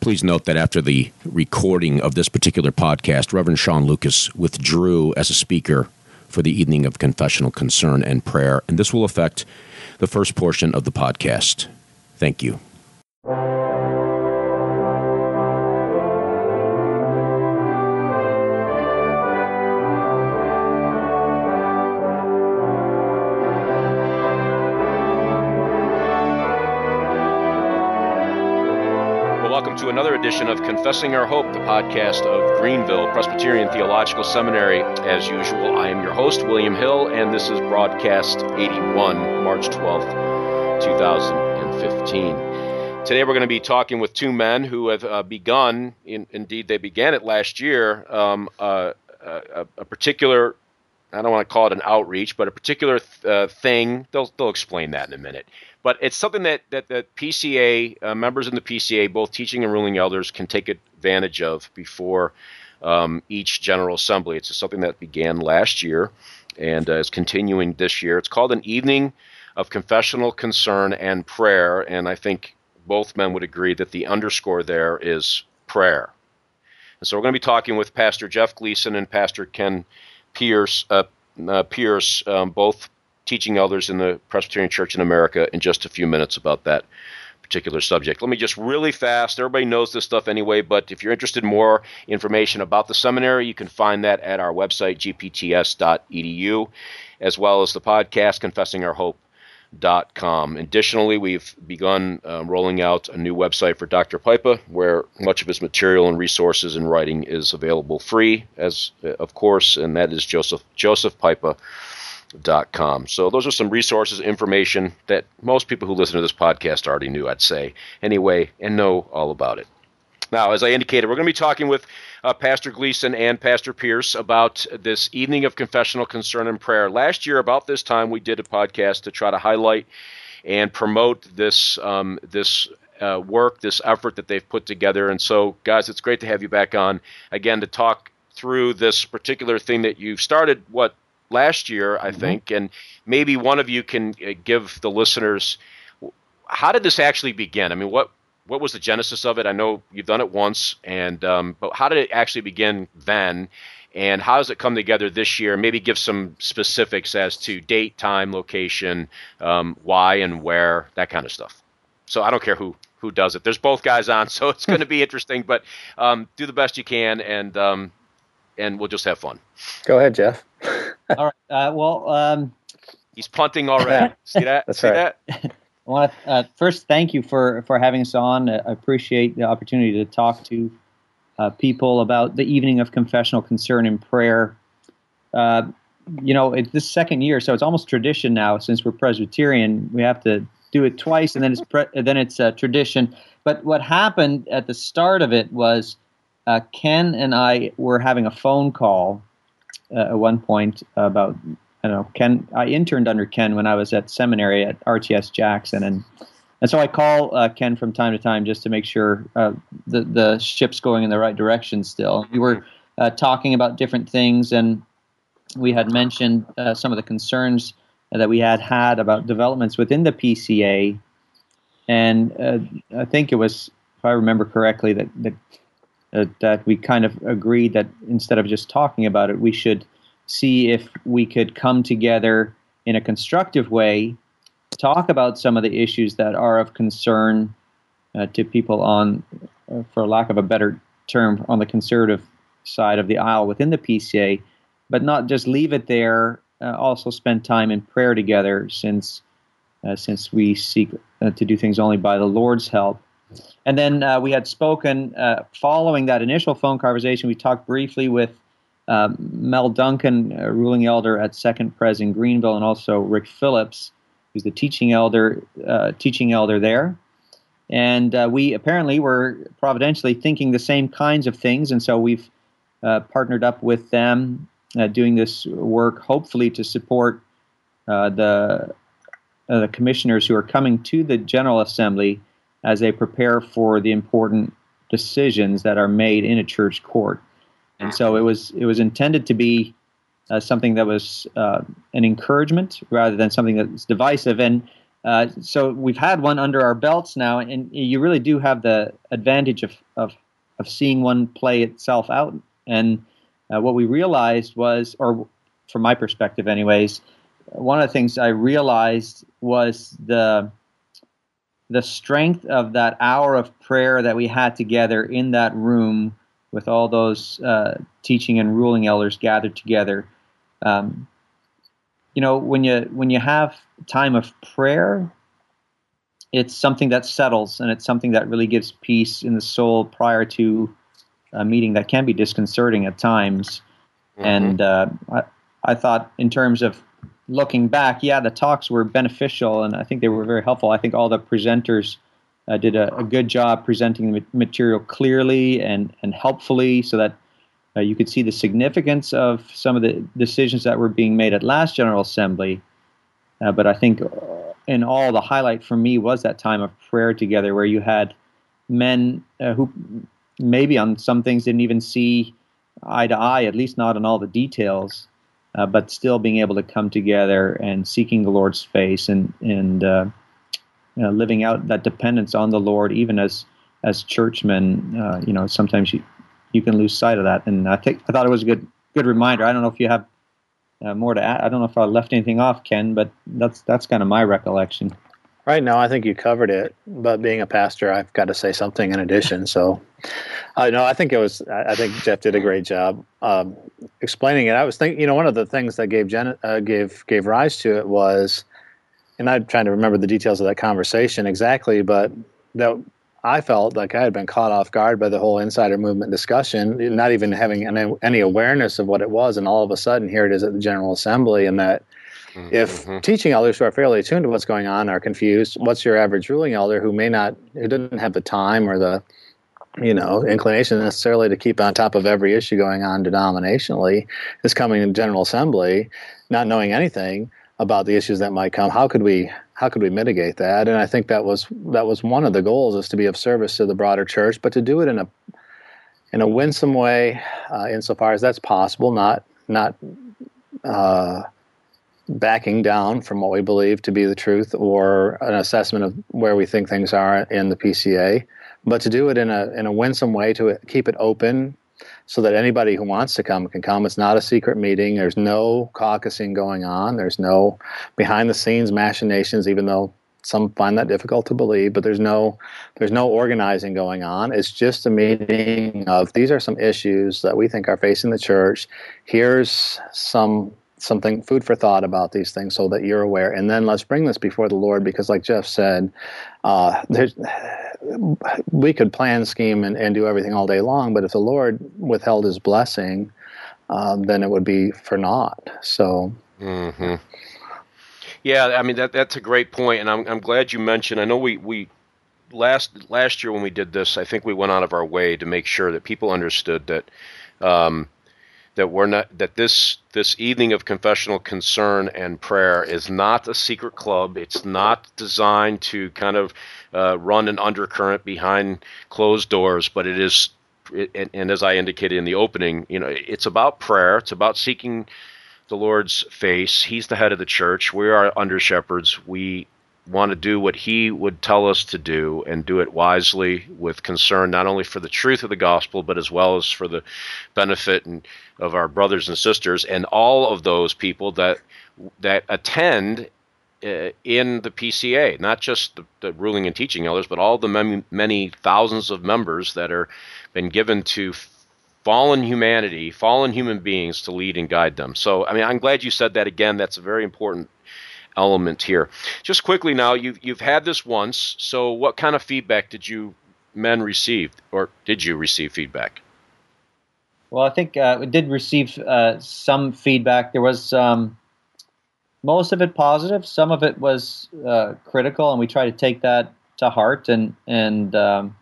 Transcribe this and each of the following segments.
Please note that after the recording of this particular podcast, Reverend Sean Lucas withdrew as a speaker for the evening of confessional concern and prayer, and this will affect the first portion of the podcast. Thank you. Edition of Confessing Our Hope, the podcast of Greenville Presbyterian Theological Seminary. As usual, I am your host, William Hill, and this is broadcast 81, March 12th, 2015. Today we're going to be talking with two men who have uh, begun, in, indeed, they began it last year, um, uh, a, a, particular I don't want to call it an outreach, but a particular th- uh, thing. They'll they'll explain that in a minute. But it's something that that, that PCA uh, members in the PCA, both teaching and ruling elders, can take advantage of before um, each General Assembly. It's something that began last year and uh, is continuing this year. It's called an evening of confessional concern and prayer, and I think both men would agree that the underscore there is prayer. And so we're going to be talking with Pastor Jeff Gleason and Pastor Ken Pierce, uh, uh, Pierce, um, both teaching elders in the Presbyterian Church in America, in just a few minutes about that particular subject. Let me just really fast. Everybody knows this stuff anyway, but if you're interested in more information about the seminary, you can find that at our website, gpts.edu, as well as the podcast, Confessing Our Hope com. Additionally, we've begun uh, rolling out a new website for Dr. Pipa, where much of his material and resources and writing is available free, as uh, of course, and that is Joseph josephpipa.com. So those are some resources, information that most people who listen to this podcast already knew, I'd say, anyway, and know all about it. Now, as I indicated, we're going to be talking with uh, Pastor Gleason and Pastor Pierce about this evening of confessional concern and prayer. Last year, about this time, we did a podcast to try to highlight and promote this um, this uh, work, this effort that they've put together. And so, guys, it's great to have you back on again to talk through this particular thing that you've started. What last year, I mm-hmm. think, and maybe one of you can uh, give the listeners how did this actually begin? I mean, what what was the genesis of it? I know you've done it once, and um, but how did it actually begin then? And how does it come together this year? Maybe give some specifics as to date, time, location, um, why and where, that kind of stuff. So I don't care who who does it. There's both guys on, so it's going to be interesting. But um, do the best you can, and um, and we'll just have fun. Go ahead, Jeff. All right. Uh, well, um, he's punting already. See that? That's See right. that? I want to uh, first thank you for, for having us on. I appreciate the opportunity to talk to uh, people about the evening of confessional concern and prayer. Uh, you know, it's this second year, so it's almost tradition now. Since we're Presbyterian, we have to do it twice, and then it's pre- then it's a tradition. But what happened at the start of it was uh, Ken and I were having a phone call uh, at one point about I don't know, Ken. I interned under Ken when I was at seminary at RTS Jackson, and and so I call uh, Ken from time to time just to make sure uh, the the ship's going in the right direction. Still, we were uh, talking about different things, and we had mentioned uh, some of the concerns that we had had about developments within the PCA, and uh, I think it was, if I remember correctly, that that that we kind of agreed that instead of just talking about it, we should see if we could come together in a constructive way, talk about some of the issues that are of concern uh, to people on, uh, for lack of a better term, on the conservative side of the aisle within the PCA, but not just leave it there. Uh, also, spend time in prayer together, since uh, since we seek uh, to do things only by the Lord's help. And then we had spoken following that initial phone conversation. We talked briefly with uh, Mel Duncan, ruling elder at Second Pres in Greenville, and also Rick Phillips, who's the teaching elder, uh, teaching elder there. And uh, we apparently were providentially thinking the same kinds of things, and so we've uh, partnered up with them, uh, doing this work, hopefully to support the the commissioners who are coming to the General Assembly as they prepare for the important decisions that are made in a church court and so it was it was intended to be uh, something that was uh, an encouragement rather than something that's divisive. And Uh, so we've had one under our belts now, and you really do have the advantage of of, of seeing one play itself out. And uh, what we realized was, or from my perspective, anyways, one of the things I realized was the the strength of that hour of prayer that we had together in that room with all those uh, teaching and ruling elders gathered together. Um, you know, when you when you have time of prayer, it's something that settles and it's something that really gives peace in the soul prior to a meeting that can be disconcerting at times. Mm-hmm. And uh, I, I thought, in terms of looking back, yeah, the talks were beneficial and I think they were very helpful. I think all the presenters uh, did a, a, good job presenting the material clearly and, and helpfully so that uh, you could see the significance of some of the decisions that were being made at last General Assembly. Uh, but I think uh, in all, the highlight for me was that time of prayer together where you had men uh, who maybe on some things didn't even see eye to eye, at least not on all the details uh, but still being able to come together and seeking the Lord's face and and uh, you know, living out that dependence on the Lord, even as as churchmen. Uh, you know, sometimes you you can lose sight of that, and I think I thought it was a good good reminder. I don't know if you have uh, more to add. I don't know if I left anything off, Ken, but that's that's kind of my recollection. Right now, I think you covered it. But being a pastor, I've got to say something in addition. So, uh, no, I think it was. I think Jeff did a great job um, explaining it. I was thinking, you know, one of the things that gave uh, gave gave rise to it was, and I'm trying to remember the details of that conversation exactly, but that I felt like I had been caught off guard by the whole insider movement discussion, not even having any, any awareness of what it was, and all of a sudden here it is at the General Assembly, and that Mm-hmm. If teaching elders who are fairly attuned to what's going on are confused, what's your average ruling elder who may not, who doesn't have the time or the, you know, inclination necessarily to keep on top of every issue going on denominationally, is coming in General Assembly, not knowing anything about the issues that might come. How could we how could we mitigate that? And I think that was that was one of the goals is to be of service to the broader church, but to do it in a in a winsome way, uh, insofar as that's possible, not not uh, backing down from what we believe to be the truth or an assessment of where we think things are in the PCA, but to do it in a in a winsome way to keep it open so that anybody who wants to come can come. It's not a secret meeting. There's no caucusing going on. There's no behind the scenes machinations, even though some find that difficult to believe, but there's no there's no organizing going on. It's just a meeting of these are some issues that we think are facing the church. Here's some something food for thought about these things so that you're aware and then let's bring this before the lord because like jeff said uh, we could plan scheme and, and do everything all day long but if the lord withheld his blessing um, then it would be for naught so mm-hmm. yeah i mean that that's a great point and i'm, I'm glad you mentioned i know we, we last last year when we did this i think we went out of our way to make sure that people understood that um, that we're not that this this evening of confessional concern and prayer is not a secret club. It's not designed to kind of uh, run an undercurrent behind closed doors, but it is. It, and, and as I indicated in the opening, you know, it's about prayer. It's about seeking the Lord's face. He's the head of the church. We are under shepherds. We want to do what he would tell us to do and do it wisely with concern not only for the truth of the gospel but as well as for the benefit and, of our brothers and sisters and all of those people that that attend uh, in the PCA, not just the, the, ruling and teaching elders, but all the many, many thousands of members that are been given to fallen humanity, fallen human beings to lead and guide them. So, I mean, I'm glad you said that again. That's a very important element here. Just quickly now, you've you've had this once. So, what kind of feedback did you men receive, or did you receive feedback? Well, I think uh, we did receive uh, some feedback. There was um, most of it positive. Some of it was uh, critical, and we try to take that to heart and and um,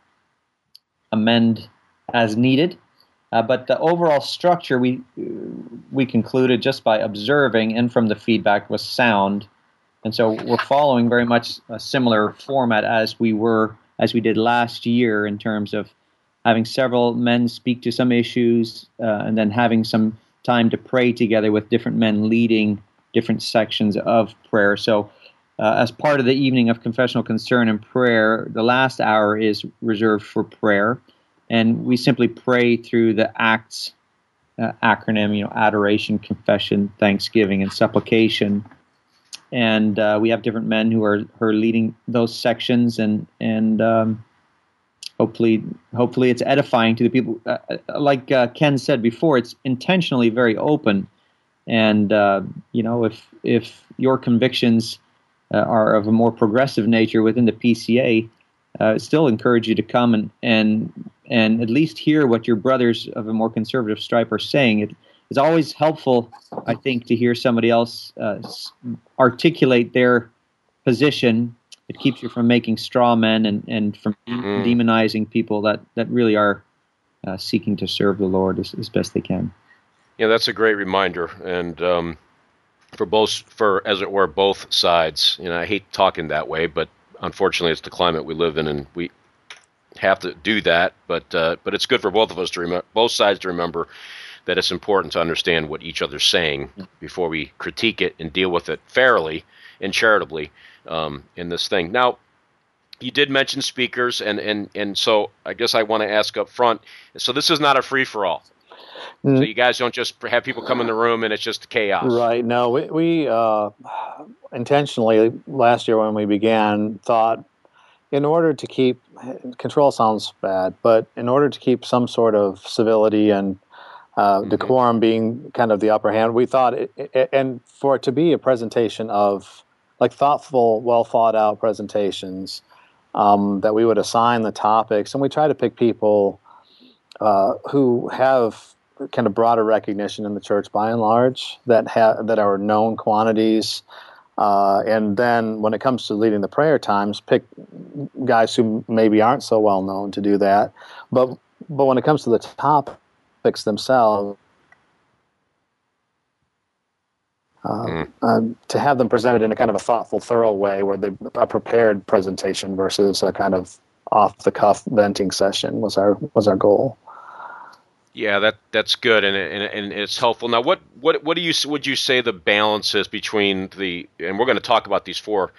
amend as needed. Uh, but the overall structure we we concluded just by observing and from the feedback was sound and so we're following very much a similar format as we were as we did last year in terms of having several men speak to some issues uh, and then having some time to pray together with different men leading different sections of prayer. So uh, as part of the evening of confessional concern and prayer, the last hour is reserved for prayer, and we simply pray through the acts uh, acronym, you know, adoration, confession, thanksgiving, and supplication. And uh, we have different men who are who are leading those sections, and and um, hopefully hopefully it's edifying to the people. Uh, uh like uh, Ken said before, it's intentionally very open, and uh, you know if if your convictions are of a more progressive nature within the PCA, still encourage you to come and and and at least hear what your brothers of a more conservative stripe are saying. It is always helpful, I think, to hear somebody else uh, articulate their position. It keeps you from making straw men and, and from mm-hmm. demonizing people that, that really are uh, seeking to serve the Lord as, as, best they can. Yeah, that's a great reminder. And um, for both, for as it were, both sides. You know, I hate talking that way, but unfortunately, it's the climate we live in, and we have to do that, but uh, but it's good for both of us to remember, both sides to remember that it's important to understand what each other's saying before we critique it and deal with it fairly and charitably um, in this thing. Now, you did mention speakers, and and and so I guess I want to ask up front. So this is not a free for all. Mm. So you guys don't just have people come in the room and it's just chaos. Right. No, we, we uh, intentionally last year when we began thought in order to keep control sounds bad, but in order to keep some sort of civility and uh, mm-hmm. decorum being kind of the upper hand, we thought, it, it, and for it to be a presentation of like thoughtful, well thought out presentations, um, that we would assign the topics, and we try to pick people uh, who have kind of broader recognition in the church by and large that have that are known quantities uh, and then when it comes to leading the prayer times, pick guys who maybe aren't so well known to do that. But but when it comes to the topics themselves, uh, mm. uh, to have them presented in a kind of a thoughtful, thorough way, where they a prepared presentation versus a kind of off the cuff venting session was our was our goal. Yeah, that that's good and, and and it's helpful. Now, what what what do you would you say the balance is between the and we're going to talk about these four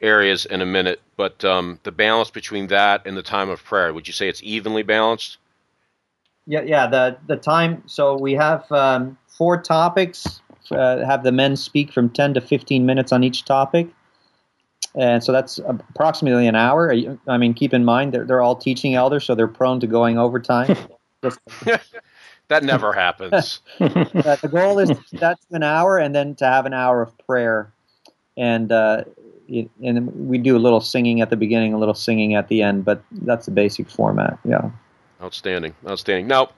areas in a minute, but um, the balance between that and the time of prayer, would you say it's evenly balanced? Yeah, yeah. The the time. So we have um, four topics. Uh, have the men speak from ten to fifteen minutes on each topic, and so that's approximately an hour. I mean, keep in mind they're they're all teaching elders, so they're prone to going overtime. that never happens. the goal is that's an hour, and then to have an hour of prayer, and uh, it, and we do a little singing at the beginning, a little singing at the end, but that's the basic format. Yeah. Outstanding, outstanding. Now,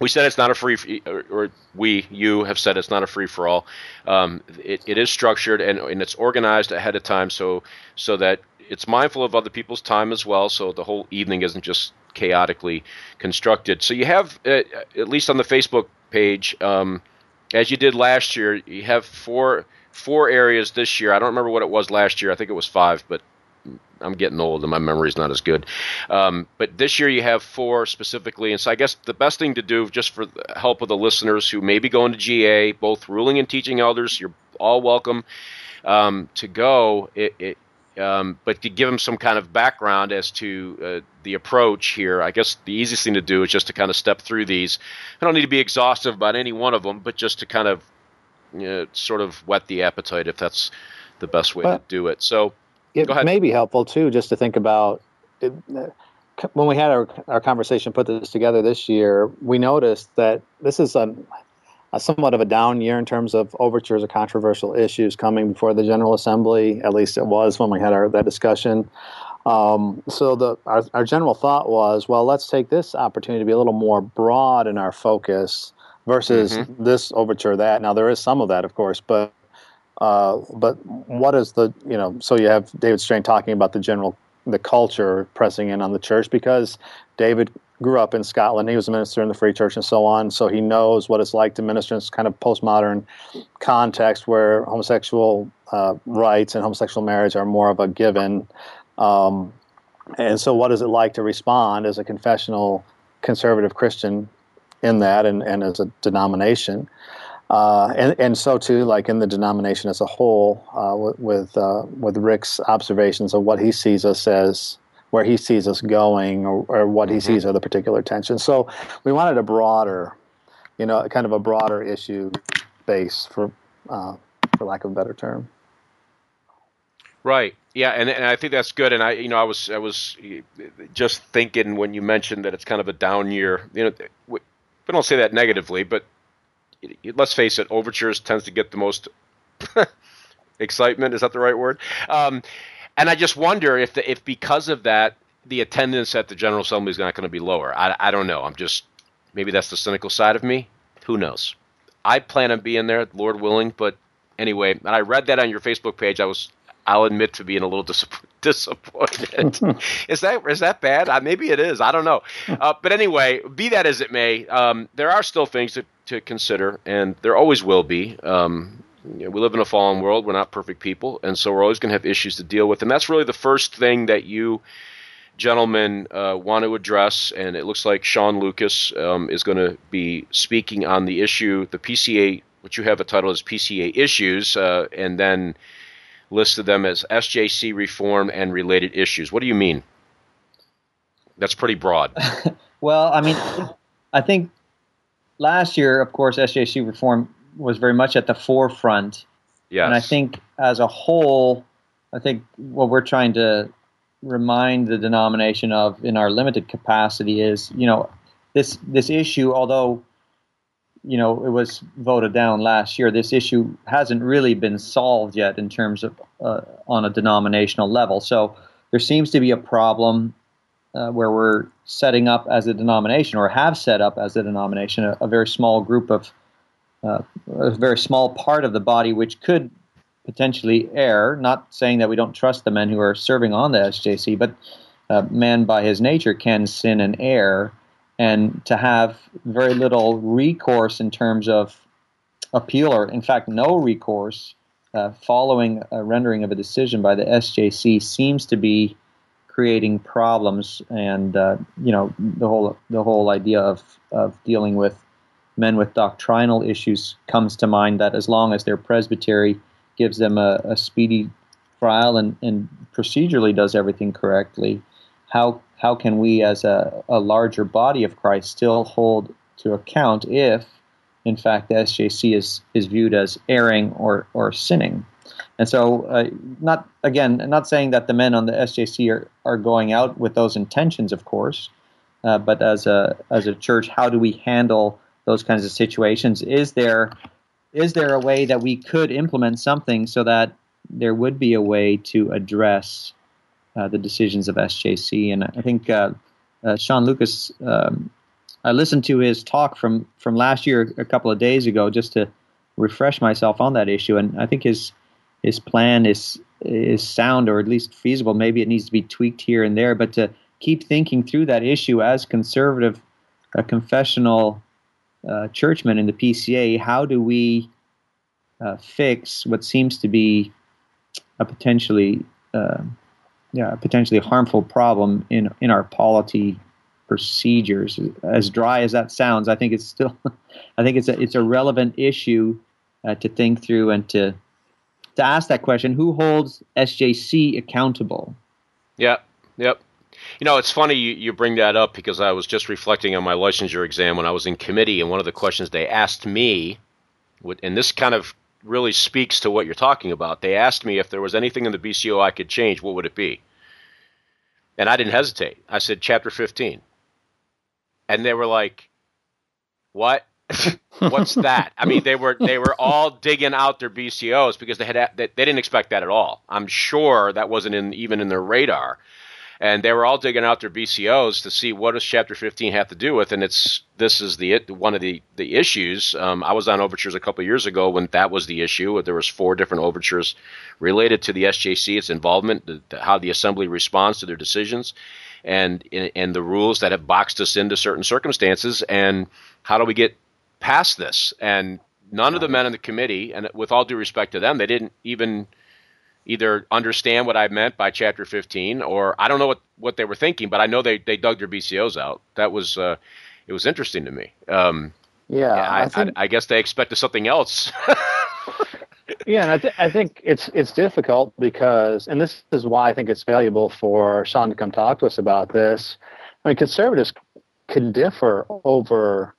we said it's not a free, or, we, you have said it's not a free for all. Um, it, it is structured and, and it's organized ahead of time, so so that it's mindful of other people's time as well. So the whole evening isn't just chaotically constructed. So you have, uh, at least on the Facebook page, um, as you did last year, you have four four areas this year. I don't remember what it was last year. I think it was five, but I'm getting old and my memory's not as good. Um, but this year you have four specifically, and so I guess the best thing to do, just for the help of the listeners who may be going to GA, both ruling and teaching elders, you're all welcome um, to go. It, it, um, but to give them some kind of background as to uh, the approach here, I guess the easiest thing to do is just to kind of step through these. I don't need to be exhaustive about any one of them, but just to kind of you know, sort of whet the appetite if that's the best way to do it. So it may be helpful too, just to think about it, when we had our, our conversation, put this together this year, we noticed that this is a, a somewhat of a down year in terms of overtures or controversial issues coming before the General Assembly. At least it was when we had our, that discussion. Um, so the our, our general thought was, well, let's take this opportunity to be a little more broad in our focus versus mm-hmm. this overture that. Now there is some of that, of course, but uh, but what is the you know? So you have David Strain talking about the general the culture pressing in on the church because David grew up in Scotland. He was a minister in the Free Church and so on. So he knows what it's like to minister in this kind of postmodern context where homosexual uh, rights and homosexual marriage are more of a given. Um, and so, what is it like to respond as a confessional conservative Christian in that and, and as a denomination? Uh, and, and so too, like in the denomination as a whole, uh, with with, uh, with Rick's observations of what he sees us as, where he sees us going, or, or what he mm-hmm. sees are the particular tensions. So we wanted a broader, you know, kind of a broader issue base for, uh, for lack of a better term. Right. Yeah, and, and I think that's good. And I, you know, I was I was just thinking when you mentioned that it's kind of a down year. You know, we don't say that negatively, but let's face it, overtures tends to get the most excitement. Is that the right word? Um, and I just wonder if the, if because of that, the attendance at the General Assembly is not going to be lower. I, I don't know. I'm just maybe that's the cynical side of me. Who knows? I plan on being there, Lord willing. But anyway, and I read that on your Facebook page. I was I'll admit to being a little dis- disappointed. is that is that bad? Uh, maybe it is. I don't know. Uh, but anyway, be that as it may, um, there are still things to, to consider, and there always will be. Um, you know, we live in a fallen world. We're not perfect people, and so we're always going to have issues to deal with. And that's really the first thing that you gentlemen uh, want to address. And it looks like Sean Lucas um, is going to be speaking on the issue, the PCA, which you have a title as PCA issues, uh, and then listed them as SJC reform and related issues. What do you mean? That's pretty broad. well, I mean, I think last year, of course, SJC reform was very much at the forefront. Yes. And I think as a whole, I think what we're trying to remind the denomination of in our limited capacity is, you know, this this issue, although you know, it was voted down last year. This issue hasn't really been solved yet in terms of uh, on a denominational level. So there seems to be a problem uh, where we're setting up as a denomination, or have set up as a denomination, a, a very small group of uh, a very small part of the body which could potentially err. Not saying that we don't trust the men who are serving on the SJC, but uh, man by his nature can sin and err and to have very little recourse in terms of appeal, or in fact, no recourse uh, following a rendering of a decision by the SJC seems to be creating problems. And uh, you know, the whole the whole idea of of dealing with men with doctrinal issues comes to mind. That as long as their presbytery gives them a, a speedy trial and, and procedurally does everything correctly, how how can we as a, a larger body of Christ still hold to account if in fact the SJC is is viewed as erring or or sinning? And so uh, not again not saying that the men on the SJC are, are going out with those intentions of course uh, but as a as a church how do we handle those kinds of situations? Is there is there a way that we could implement something so that there would be a way to address uh, the decisions of SJC. And I think uh, uh, Sean Lucas, um, I listened to his talk from, from last year a couple of days ago just to refresh myself on that issue. And I think his his plan is is sound or at least feasible. Maybe it needs to be tweaked here and there, but to keep thinking through that issue as conservative, uh, confessional uh, churchmen in the PCA, how do we fix what seems to be a potentially yeah, potentially harmful problem in in our polity procedures. As dry as that sounds, I think it's still, I think it's a it's a relevant issue uh, to think through and to to ask that question: Who holds SJC accountable? Yeah, yep. You know, it's funny you, you bring that up because I was just reflecting on my licensure exam when I was in committee, and one of the questions they asked me, and this kind of really speaks to what you're talking about. They asked me if there was anything in the BCO I could change, what would it be? And I didn't hesitate. I said, chapter 15. And they were like, what? What's that? I mean, they were they were all digging out their BCOs because they had they, they didn't expect that at all. I'm sure that wasn't in even in their radar and they were all digging out their BCOs to see what does Chapter 15 have to do with, and it's this is the one of the the issues. Um, I was on overtures a couple years ago when that was the issue. There was four different overtures related to the SJC, its involvement, the, the, how the assembly responds to their decisions, and and the rules that have boxed us into certain circumstances, and how do we get past this? And none of the men in the committee, and with all due respect to them, they didn't even either understand what I meant by chapter 15 or I don't know what, what they were thinking, but I know they, they dug their BCOs out. That was, uh, it was interesting to me. Um, Yeah, yeah I, I, think, I, I, guess they expected something else. yeah, and I, th- I think it's it's difficult because, and this is why I think it's valuable for Sean to come talk to us about this. I mean, conservatives can differ over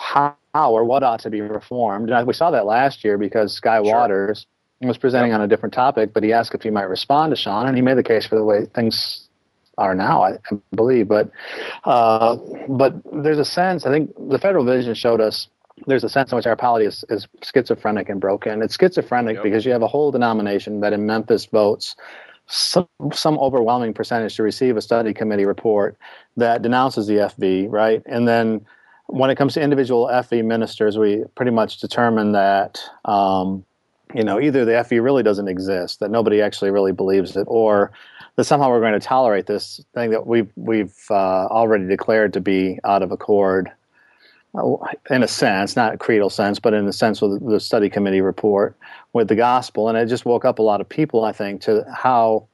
how or what ought to be reformed, and we saw that last year because Guy sure. Waters was presenting on a different topic, but he asked if he might respond to Sean, and he made the case for the way things are now, I, I believe. But uh, but there's a sense. I think the federal vision showed us there's a sense in which our polity is, is schizophrenic and broken. It's schizophrenic yep. because you have a whole denomination that in Memphis votes some, some overwhelming percentage to receive a study committee report that denounces the FV, right? And then when it comes to individual FV ministers, we pretty much determine that um, you know either the FV really doesn't exist, that nobody actually really believes it, or that somehow we're going to tolerate this thing that we've we've uh, already declared to be out of accord, uh, in a sense, not a creedal sense, but in the sense of the study committee report with the gospel, and it just woke up a lot of people, I think, to how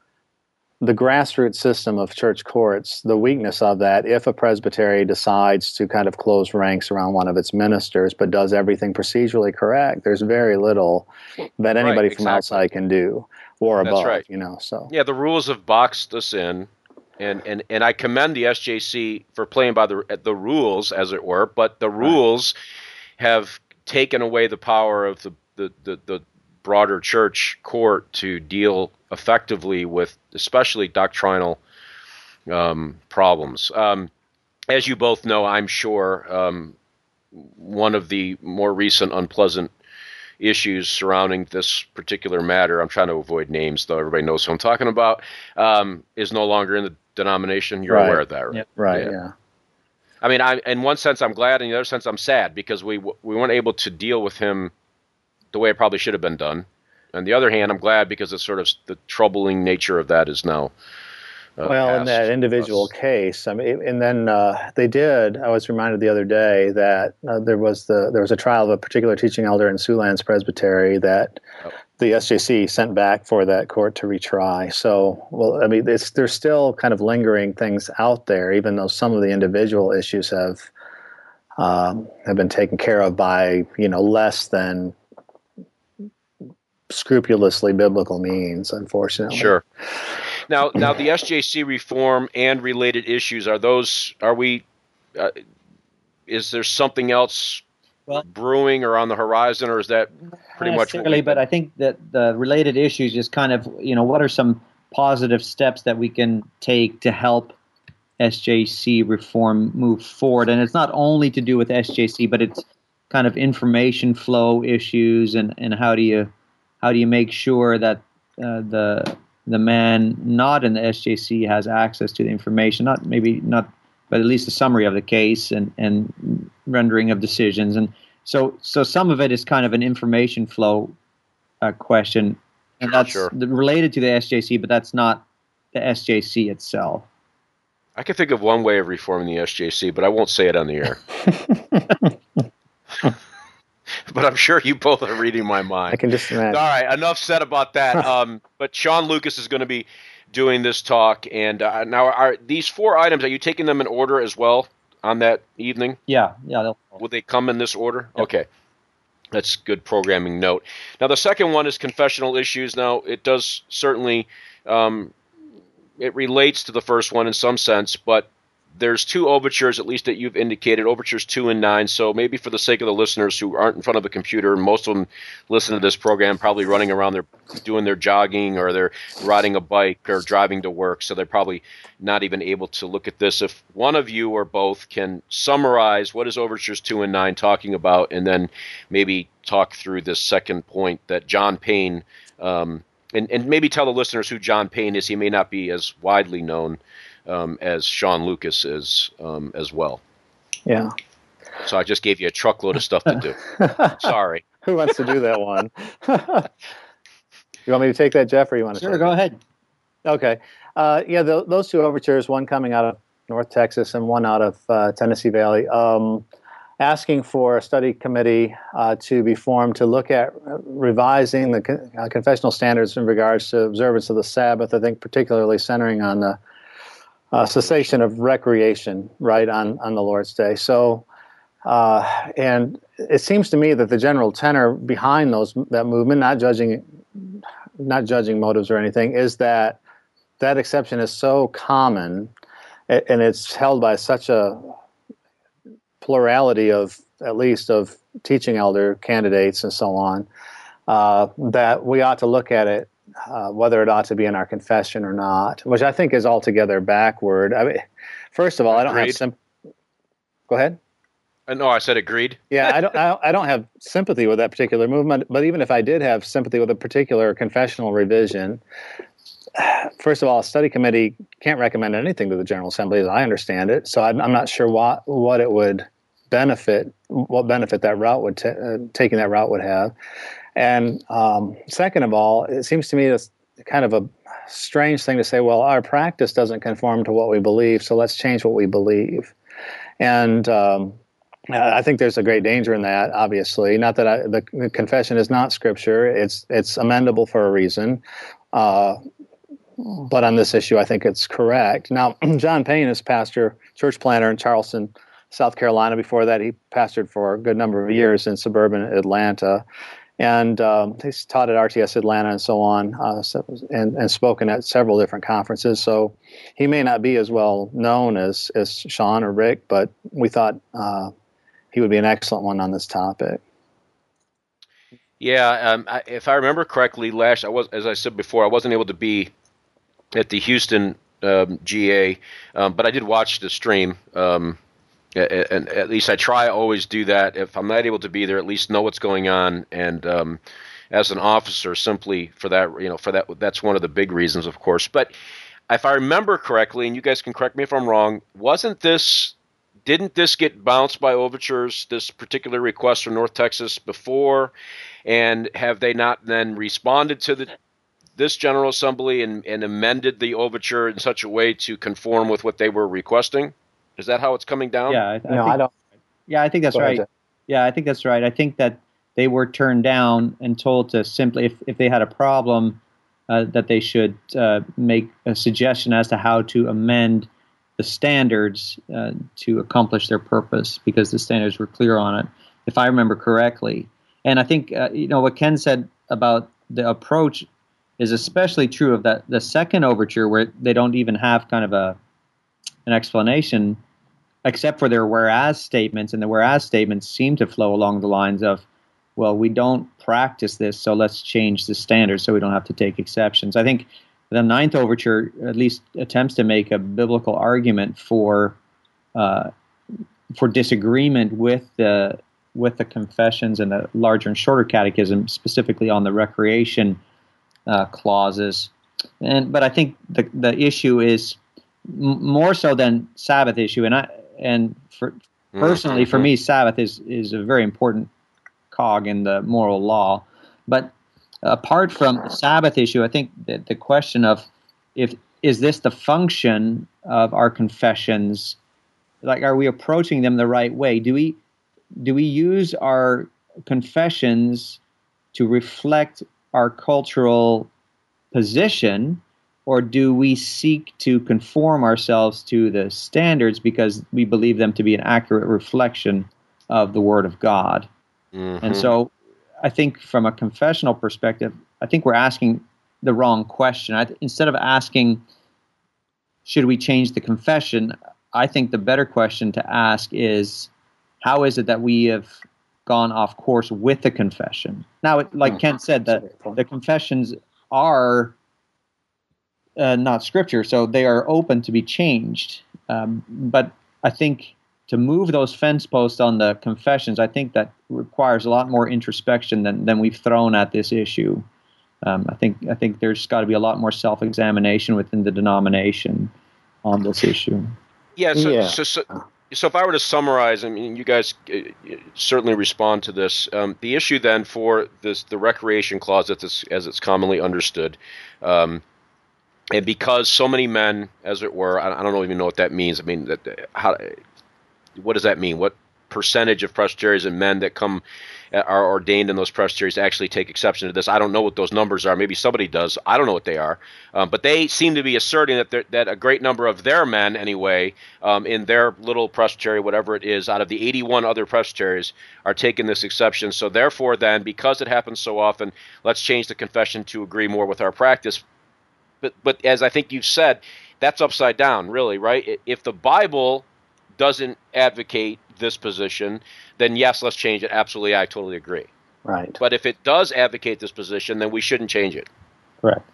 the grassroots system of church courts, the weakness of that, if a presbytery decides to kind of close ranks around one of its ministers, but does everything procedurally correct, there's very little that anybody right, from outside can do or above. That's right. You know, so yeah, the rules have boxed us in, and and and I commend the SJC for playing by the the rules, as it were. But the rules right. have taken away the power of the the, the, the broader church court to deal effectively with especially doctrinal um, problems. Um, as you both know, I'm sure um, one of the more recent unpleasant issues surrounding this particular matter, I'm trying to avoid names, though everybody knows who I'm talking about, um, is no longer in the denomination. You're right. aware of that, right? Yep. Right. Yeah. yeah. I mean, I, in one sense, I'm glad. In the other sense, I'm sad because we we weren't able to deal with him the way it probably should have been done. On the other hand, I'm glad because it's sort of the troubling nature of that is now uh, well, in that individual us. case, I mean, and then uh, they did. I was reminded the other day that uh, there was the there was a trial of a particular teaching elder in Siouxlands Presbytery that oh. the SJC sent back for that court to retry. So, well, I mean, there's still kind of lingering things out there, even though some of the individual issues have um, have been taken care of by you know less than scrupulously biblical means, unfortunately. Sure. Now, now the SJC reform and related issues are those? Are we? Uh, is there something else well, brewing or on the horizon, or is that pretty much? Necessarily, but I think that the related issues is kind of you know what are some positive steps that we can take to help SJC reform move forward, and it's not only to do with SJC, but it's kind of information flow issues and and how do you how do you make sure that uh, the the man not in the SJC has access to the information, not maybe not, but at least a summary of the case and, and rendering of decisions. And so, so some of it is kind of an information flow uh, question, and that's sure. related to the SJC, but that's not the SJC itself. I can think of one way of reforming the SJC, but I won't say it on the air. but I'm sure you both are reading my mind. I can just imagine. All right, enough said about that. um, but Sean Lucas is going to be doing this talk, and uh, now are these four items? Are you taking them in order as well on that evening? Yeah, yeah. They'll... Will they come in this order? Yep. Okay. That's good programming note. Now, the second one is confessional issues. Now, it does certainly um, it relates to the first one in some sense, but there's two overtures, at least that you've indicated, overtures two and nine. So maybe for the sake of the listeners who aren't in front of a computer, most of them listen to this program probably running around, they're doing their jogging or they're riding a bike or driving to work. So they're probably not even able to look at this. If one of you or both can summarize what is overtures two and nine talking about, and then maybe talk through this second point that Jon Payne. Um, and, and maybe tell the listeners who Jon Payne is. He may not be as widely known um, as Sean Lucas is um, as well. Yeah. So I just gave you a truckload of stuff to do. Sorry. Who wants to do that one? you want me to take that, Jeff, or you want to? Sure, go ahead. Okay. Uh, yeah, the, those two overtures, one coming out of North Texas and one out of uh, Tennessee Valley, um, asking for a study committee uh, to be formed to look at revising the con- uh, confessional standards in regards to observance of the Sabbath. I think particularly centering on the uh, cessation of recreation right on, on the Lord's Day. So Uh, and it seems to me that the general tenor behind those that movement, not judging, not judging motives or anything, is that that exception is so common, and it's held by such a plurality of at least of teaching elder candidates and so on, uh, that we ought to look at it uh, whether it ought to be in our confession or not, which I think is altogether backward. I mean, first of all, I don't have sim- Go ahead. Uh, no, I said agreed. yeah, I don't. I, I don't have sympathy with that particular movement. But even if I did have sympathy with a particular confessional revision, first of all, a study committee can't recommend anything to the General Assembly, as I understand it. So I'm, I'm not sure what what it would benefit, what benefit that route would t- uh, taking that route would have. And um, second of all, it seems to me it's kind of a strange thing to say. Well, our practice doesn't conform to what we believe, so let's change what we believe. And um, I think there's a great danger in that. Obviously, not that I, the, the, confession is not scripture; it's it's amendable for a reason. Uh, but on this issue, I think it's correct. Now, Jon Payne is pastor, church planter in Charleston, South Carolina. Before that, he pastored for a good number of years in suburban Atlanta, and um, he's taught at RTS Atlanta and so on, uh, so, and, and spoken at several different conferences. So he may not be as well known as as Sean or Rick, but we thought uh, he would be an excellent one on this topic. Yeah, um, I, if I remember correctly, last I was, as I said before, I wasn't able to be at the Houston um, GA, um, but I did watch the stream. Um, and at least I try always do that. If I'm not able to be there, at least know what's going on. And um, as an officer, simply for that, you know, for that, that's one of the big reasons, of course. But if I remember correctly, and you guys can correct me if I'm wrong, wasn't this? Didn't this get bounced by overtures? This particular request from North Texas before, and have they not then responded to the this General Assembly and, and amended the overture in such a way to conform with what they were requesting? Is that how it's coming down? Yeah, I, I no, think, I don't. Yeah, I think that's right. Yeah, I think that's right. I think that they were turned down and told to simply, if, if they had a problem, uh, that they should uh, make a suggestion as to how to amend the standards uh, to accomplish their purpose because the standards were clear on it, if I remember correctly. And I think uh, you know what Ken said about the approach is especially true of that the second overture where they don't even have kind of a an explanation except for their whereas statements, and the whereas statements seem to flow along the lines of, well, we don't practice this, so let's change the standards so we don't have to take exceptions. I think the Ninth Overture at least attempts to make a biblical argument for uh, for disagreement with the with the confessions and the larger and shorter catechism, specifically on the recreation uh, clauses. And but I think the the issue is m- more so than Sabbath issue, and I and for mm-hmm. personally mm-hmm. for me sabbath is is a very important cog in the moral law but apart from the sabbath issue i think that the question of if is this the function of our confessions like are we approaching them the right way do we do we use our confessions to reflect our cultural position or do we seek to conform ourselves to the standards because we believe them to be an accurate reflection of the Word of God? Mm-hmm. And so I think from a confessional perspective, I think we're asking the wrong question. I, instead of asking, should we change the confession? I think the better question to ask is, how is it that we have gone off course with the confession? Now, it, like mm-hmm. Ken said, the, the confessions are uh, not scripture, so they are open to be changed. Um, but I think to move those fence posts on the confessions, I think that requires a lot more introspection than, than we've thrown at this issue. Um, I think I think there's got to be a lot more self-examination within the denomination on this issue. Yeah. So, yeah. so, so, so if I were to summarize, I mean, you guys uh, certainly respond to this. Um, the issue then for this, the recreation clause, as it's commonly understood, um, and because so many men, as it were, I, I don't even know what that means. I mean, that how what does that mean? What percentage of presbyteries and men that come uh, are ordained in those presbyteries actually take exception to this. I don't know what those numbers are. Maybe somebody does. I don't know what they are. Um, but they seem to be asserting that that a great number of their men, anyway, um, in their little presbytery, whatever it is, out of the 81 other presbyteries, are taking this exception. So therefore, then, because it happens so often, let's change the confession to agree more with our practice. But but as I think you've said, that's upside down, really, right? If the Bible doesn't advocate this position, then yes, let's change it. Absolutely, I totally agree. Right. But if it does advocate this position, then we shouldn't change it. Correct.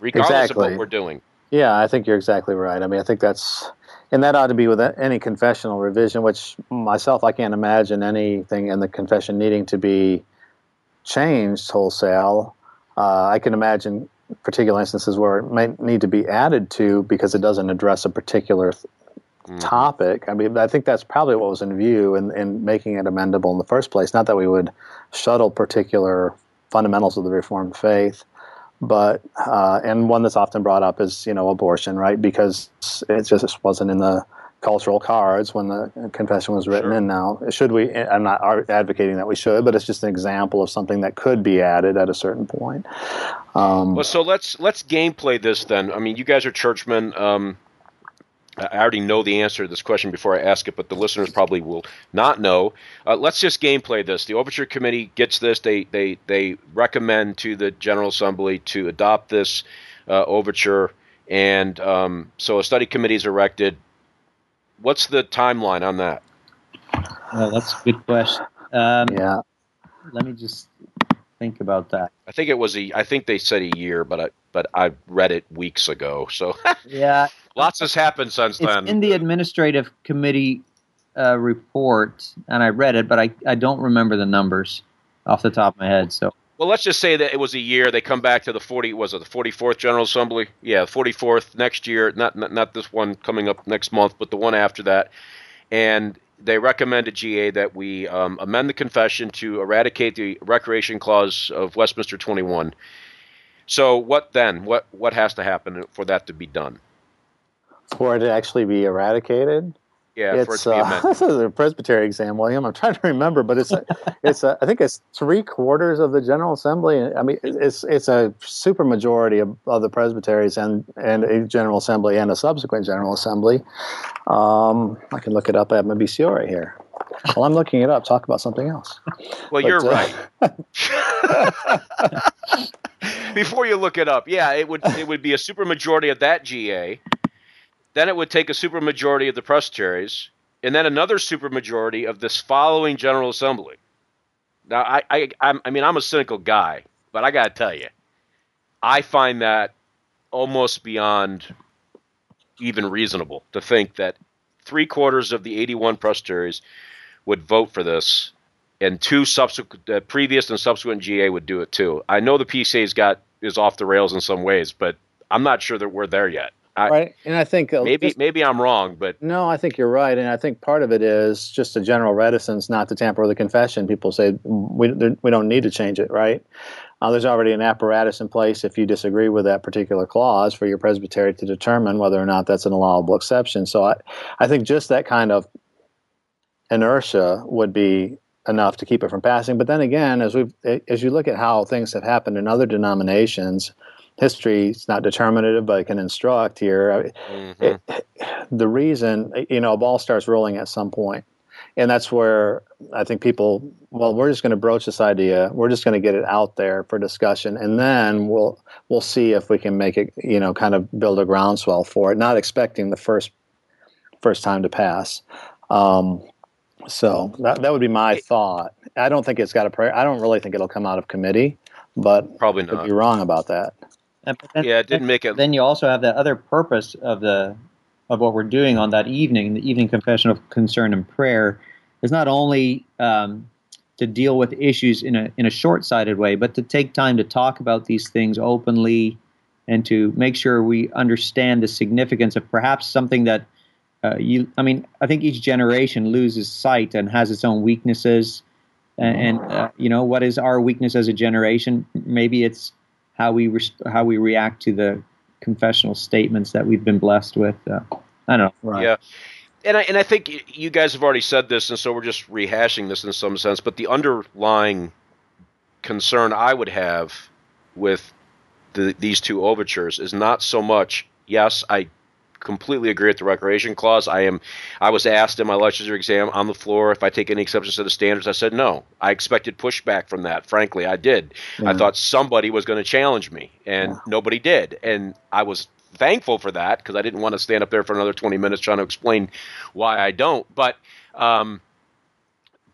Regardless exactly. of what we're doing. Yeah, I think you're exactly right. I mean, I think that's, and that ought to be with any confessional revision, which myself, I can't imagine anything in the confession needing to be changed wholesale. Uh, I can imagine particular instances where it might need to be added to because it doesn't address a particular mm-hmm. topic. I mean, I think that's probably what was in view in, in making it amendable in the first place. Not that we would shuttle particular fundamentals of the Reformed faith, but uh, and one that's often brought up is you know abortion, right? Because it just wasn't in the cultural cards when the confession was written sure. in. Now, should we? I'm not advocating that we should, but it's just an example of something that could be added at a certain point. Um, well, so let's let's gameplay this then. I mean, you guys are churchmen. Um, I already know the answer to this question before I ask it, but the listeners probably will not know. Uh, let's just gameplay this. The Overture Committee gets this. They they they recommend to the General Assembly to adopt this uh, overture, and um, so a study committee is erected. What's the timeline on that? Uh, that's a good question. Um, yeah. Let me just think about that. I think it was a. I think they said a year, but I but I read it weeks ago. So yeah, lots has happened since it's then. In the administrative committee uh, report, and I read it, but I I don't remember the numbers off the top of my head. So well, let's just say that it was a year. They come back to the forty. Was it the forty fourth General Assembly? Yeah, forty fourth next year. Not, not not this one coming up next month, but the one after that. And they recommended GA that we um, amend the confession to eradicate the recreation clause of Westminster 21. So what then? What what has to happen for that to be done? For it to actually be eradicated? Yeah, it's, for it to be uh, this is a presbytery exam, William. I'm trying to remember, but it's a, it's a, I think it's three quarters of the General Assembly. I mean, it's it's a super majority of, of the presbyteries and and a General Assembly and a subsequent General Assembly. Um, I can look it up. I have my BCO right here. While I'm looking it up, talk about something else. Well, But, you're uh, right. Before you look it up, yeah, it would it would be a super majority of that GA. Then it would take a supermajority of the presbyteries, and then another supermajority of this following General Assembly. Now, I I I mean I'm a cynical guy, but I got to tell you, I find that almost beyond even reasonable to think that three quarters of the 81 presbyteries would vote for this, and two subsequent, uh, previous and subsequent GA would do it too. I know the PCA's got is off the rails in some ways, but I'm not sure that we're there yet. I, right, and I think uh, Maybe just- maybe I'm wrong, but No, I think you're right, and I think part of it is just a general reticence not to tamper with the confession. People say we we don't need to change it, right? Uh, there's already an apparatus in place if you disagree with that particular clause for your presbytery to determine whether or not that's an allowable exception. So I, I think just that kind of inertia would be enough to keep it from passing. But then again, as we as you look at how things have happened in other denominations, history is not determinative, but it can instruct here. mhm. It, the reason, you know, a ball starts rolling at some point. And that's where I think people, well, we're just going to broach this idea. We're just going to get it out there for discussion, and then we'll we'll see if we can make it, you know, kind of build a groundswell for it. Not expecting the first first time to pass. Um, so that that would be my thought. I don't think it's got a prayer. I don't really think it'll come out of committee, but probably I could not. be wrong about that. But then- Yeah, it didn't make it. Then you also have the other purpose of the of what we're doing on that evening, the evening confession of concern and prayer, is not only um, to deal with issues in a in a short sighted way, but to take time to talk about these things openly and to make sure we understand the significance of perhaps something that uh, you. I mean, I think each generation loses sight and has its own weaknesses, and, and uh, you know what is our weakness as a generation? Maybe it's how we res- how we react to the confessional statements that we've been blessed with. Uh, I don't know. Right. Yeah. and I and I think you guys have already said this, and so we're just rehashing this in some sense. But the underlying concern I would have with the, these two overtures is not so much. Yes, I completely agree with the recreation clause. I am. I was asked in my licensure exam on the floor if I take any exceptions to the standards. I said no. I expected pushback from that. Frankly, I did. Yeah. I thought somebody was going to challenge me, and yeah. nobody did. And I was thankful for that because I didn't want to stand up there for another 20 minutes trying to explain why I don't. But, um,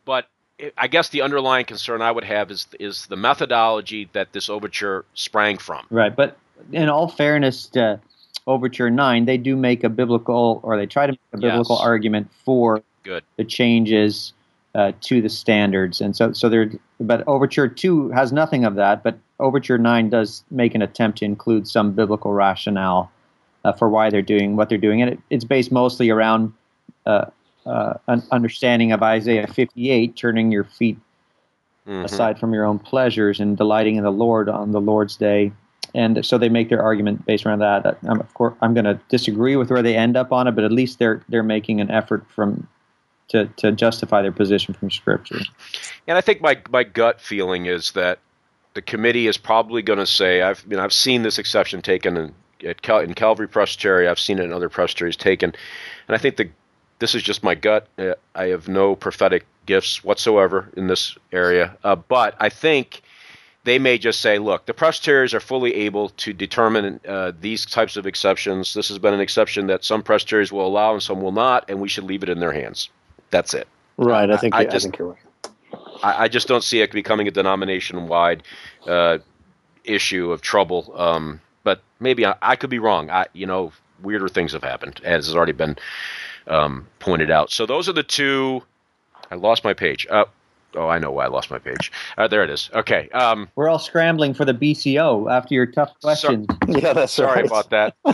but I guess the underlying concern I would have is is the methodology that this overture sprang from. Right, but in all fairness, to Overture Nine, they do make a biblical, or they try to make a biblical yes. argument for Good. the changes uh, to the standards, and so so there. But Overture Two has nothing of that. But Overture Nine does make an attempt to include some biblical rationale uh, for why they're doing what they're doing, and it, it's based mostly around uh, uh, an understanding of Isaiah 58, turning your feet mm-hmm. aside from your own pleasures and delighting in the Lord on the Lord's day. And so they make their argument based around that. I'm, of course, I'm going to disagree with where they end up on it, but at least they're they're making an effort from to to justify their position from Scripture. And I think my my gut feeling is that the committee is probably going to say, I've you know, I've seen this exception taken in, at Cal- in Calvary Presbytery, I've seen it in other presbyteries taken, and I think the this is just my gut. Uh, I have no prophetic gifts whatsoever in this area. Uh, but I think they may just say, look, the presbyteries are fully able to determine uh, these types of exceptions. This has been an exception that some presbyteries will allow and some will not, and we should leave it in their hands. That's it. Right. I think, I, I, just, I think you're right. I, I, just don't see it becoming a denomination wide uh, issue of trouble. Um, but maybe I, could be wrong. I, you know, weirder things have happened, as has already been um, pointed out. So those are the two. I lost my page. Uh, oh, I know why I lost my page. Uh, there it is. Okay. Um, We're all scrambling for the BCO after your tough questions. So, yeah, that's sorry right. about that.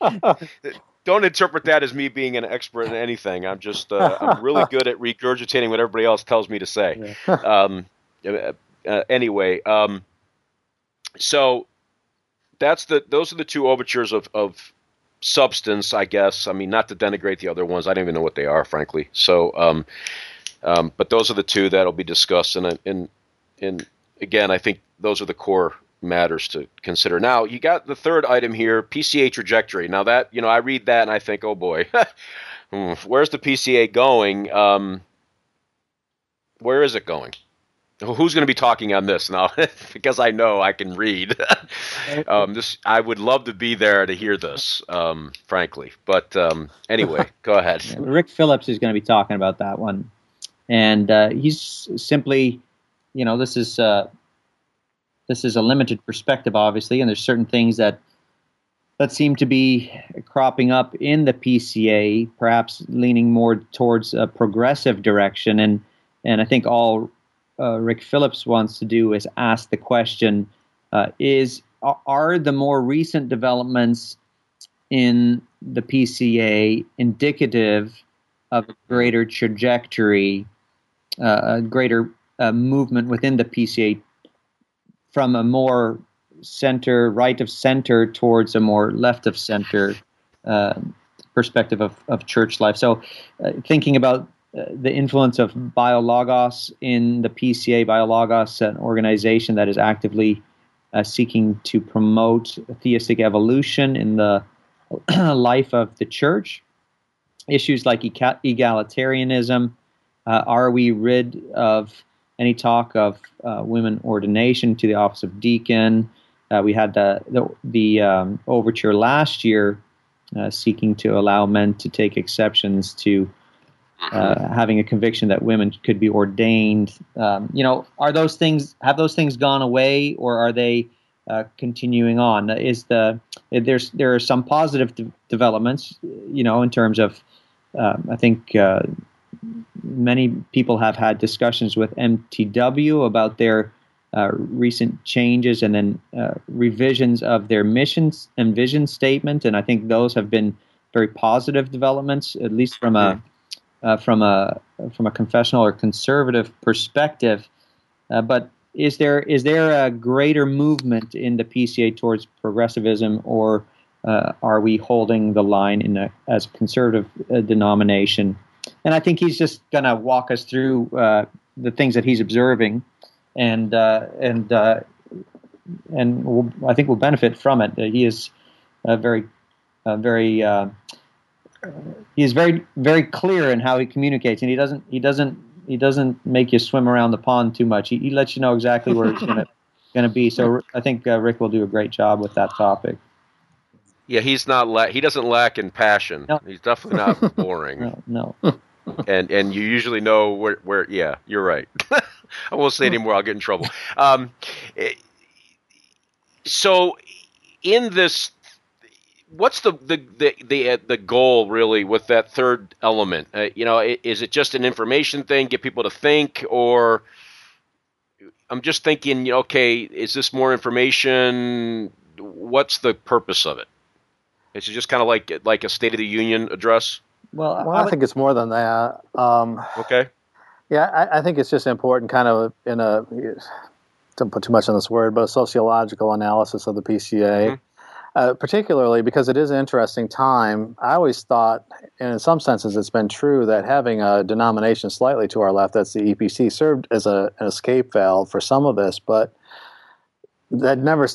Uh, don't interpret that as me being an expert in anything. I'm just uh, I'm really good at regurgitating what everybody else tells me to say. Yeah. Um, uh, uh, anyway, um, so that's the those are the two overtures of, of substance, I guess. I mean, not to denigrate the other ones. I don't even know what they are, frankly. So, um, um, but those are the two that'll be discussed. And, and, and again, I think those are the core matters to consider. Now, you got the third item here, PCA trajectory. Now that, you know, I read that and I think, oh boy, hmm, where's the PCA going? Um, where is it going? Who's going to be talking on this now? because I know I can read. um, this I would love to be there to hear this, um, frankly. But um, anyway, go ahead. Rick Phillips is going to be talking about that one, and uh, he's simply, you know, this is uh, this is a limited perspective, obviously, and there's certain things that that seem to be cropping up in the PCA, perhaps leaning more towards a progressive direction, and and I think all uh, Rick Phillips wants to do is ask the question: uh, Is are the more recent developments in the PCA indicative of a greater trajectory, a greater uh, movement within the PCA from a more center, right of center, towards a more left of center uh, perspective of, of church life? So, uh, thinking about uh, the influence of BioLogos in the PCA. BioLogos, an organization that is actively uh, seeking to promote theistic evolution in the life of the church. Issues like egalitarianism. Uh, are we rid of any talk of uh, women ordination to the office of deacon? Uh, we had the the, the um, overture last year seeking to allow men to take exceptions to uh, having a conviction that women could be ordained. Um, you know, are those things have those things gone away, or are they uh, continuing on? Is the there's there are some positive de- developments, you know, in terms of um, I think uh, many people have had discussions with MTW about their uh, recent changes and then uh, revisions of their missions and vision statement, and I think those have been very positive developments, at least from a uh, from a from a confessional or conservative perspective. Uh, but is there is there a greater movement in the PCA towards progressivism, or uh, are we holding the line in a, as a conservative uh, denomination? And I think he's just going to walk us through uh, the things that he's observing, and uh, and uh, and we'll, I think we'll benefit from it. he is very very he is very very clear in how he communicates, and he doesn't he doesn't he doesn't make you swim around the pond too much. He, he lets you know exactly where it's going to going to be. So I think uh, Rick will do a great job with that topic. Yeah, he's not. La- he doesn't lack in passion. No. He's definitely not boring. no, no. and and you usually know where where. Yeah, you're right. I won't say anymore. I'll get in trouble. Um, eh, so in this what's the the the the, uh, the goal really with that third element? Uh, you know, is it just an information thing, get people to think, or I'm just thinking, okay, is this more information? What's the purpose of it? Is it just kind of like like a State of the Union address? Well, well I, I think it's more than that. Um, okay. Yeah, I, I, think it's just important, kind of in a don't put too much on this word, but a sociological analysis of the PCA. Mm-hmm uh, particularly because it is an interesting time. I always thought, and in some senses it's been true, that having a denomination slightly to our left, that's the EPC, served as a, an escape valve for some of this, but that never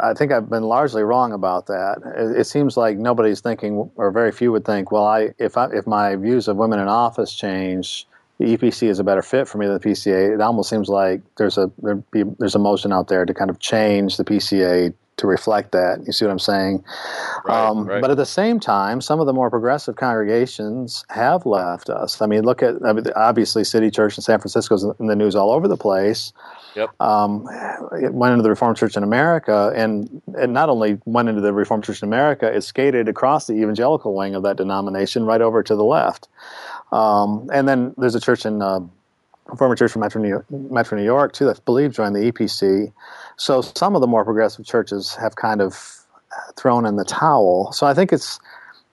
i think i've been largely wrong about that it, seems like nobody's thinking or very few would think well i if i if my views of women in office change the EPC is a better fit for me than the PCA. It almost seems like there's a be, there's a motion out there to kind of change the PCA to reflect that. You see what I'm saying? Right, um, right. But at the same time, some of the more progressive congregations have left us. I mean, look at I mean, obviously City Church in San Francisco is in the news all over the place. Yep. Um, it went into the Reformed Church in America, and it not only went into the Reformed Church in America, it skated across the evangelical wing of that denomination right over to the left. Um, and then there's a church in uh, former church from Metro New, York, Metro New York too that believe joined the EPC. So some of the more progressive churches have kind of thrown in the towel. So I think it's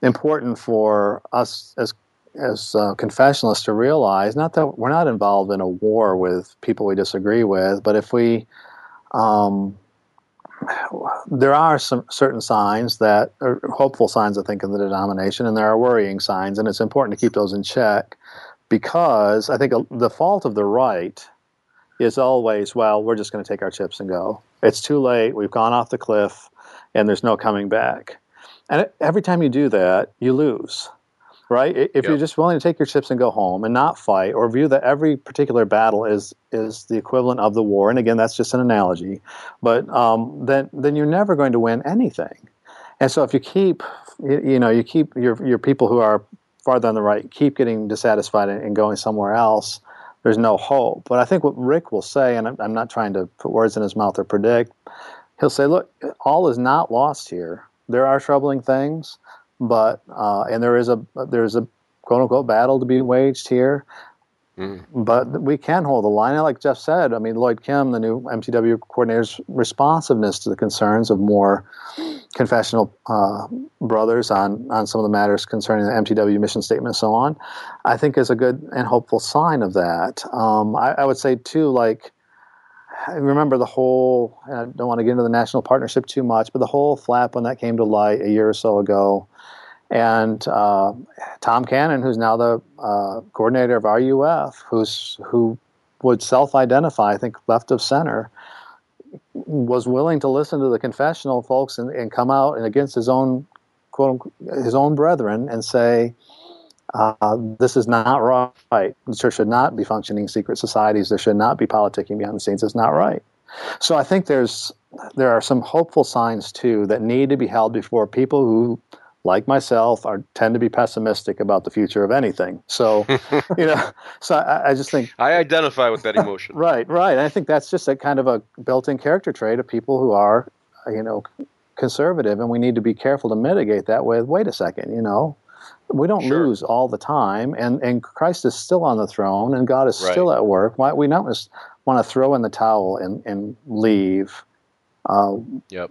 important for us as as uh, confessionalists to realize not that we're not involved in a war with people we disagree with, but if we um, there are some certain signs that are hopeful signs, I think, in the denomination, and there are worrying signs, and it's important to keep those in check because I think the fault of the right is always, well, we're just going to take our chips and go. It's too late. We've gone off the cliff, and there's no coming back. And every time you do that, you lose, right? If yep. you're just willing to take your chips and go home and not fight, or view that every particular battle is is the equivalent of the war, and again, that's just an analogy, but um, then then you're never going to win anything. And so if you keep, you, you know, you keep your your people who are farther on the right keep getting dissatisfied and going somewhere else, there's no hope. But I think what Rick will say, and I'm, not trying to put words in his mouth or predict, he'll say, look, all is not lost here. There are troubling things, but uh, and there is a there's a quote unquote battle to be waged here. Mm. But we can hold the line. And like Jeff said, I mean, Lloyd Kim, the new MTW coordinator's responsiveness to the concerns of more confessional uh, brothers on, on some of the matters concerning the MTW mission statement and so on, I think is a good and hopeful sign of that. Um, I, I, would say, too, like, I remember the whole, I don't want to get into the national partnership too much, but the whole flap when that came to light a year or so ago. And uh, Tom Cannon, who's now the uh, coordinator of RUF, who's who would self-identify, I think, left of center, was willing to listen to the confessional folks and, and come out and against his own quote his own brethren and say uh, this is not right. The church should not be functioning secret societies. There should not be politicking behind the scenes. It's not right. So I think there's there are some hopeful signs too that need to be held before people who like myself, are tend to be pessimistic about the future of anything. So, you know, so I, I, just think I identify with that emotion. right, right. And I think that's just a kind of a built-in character trait of people who are, you know, conservative, and we need to be careful to mitigate that with. Wait a second, you know, we don't sure. lose all the time, and and Christ is still on the throne, and God is right. still at work. Why we not just want to throw in the towel and and leave? Uh, yep.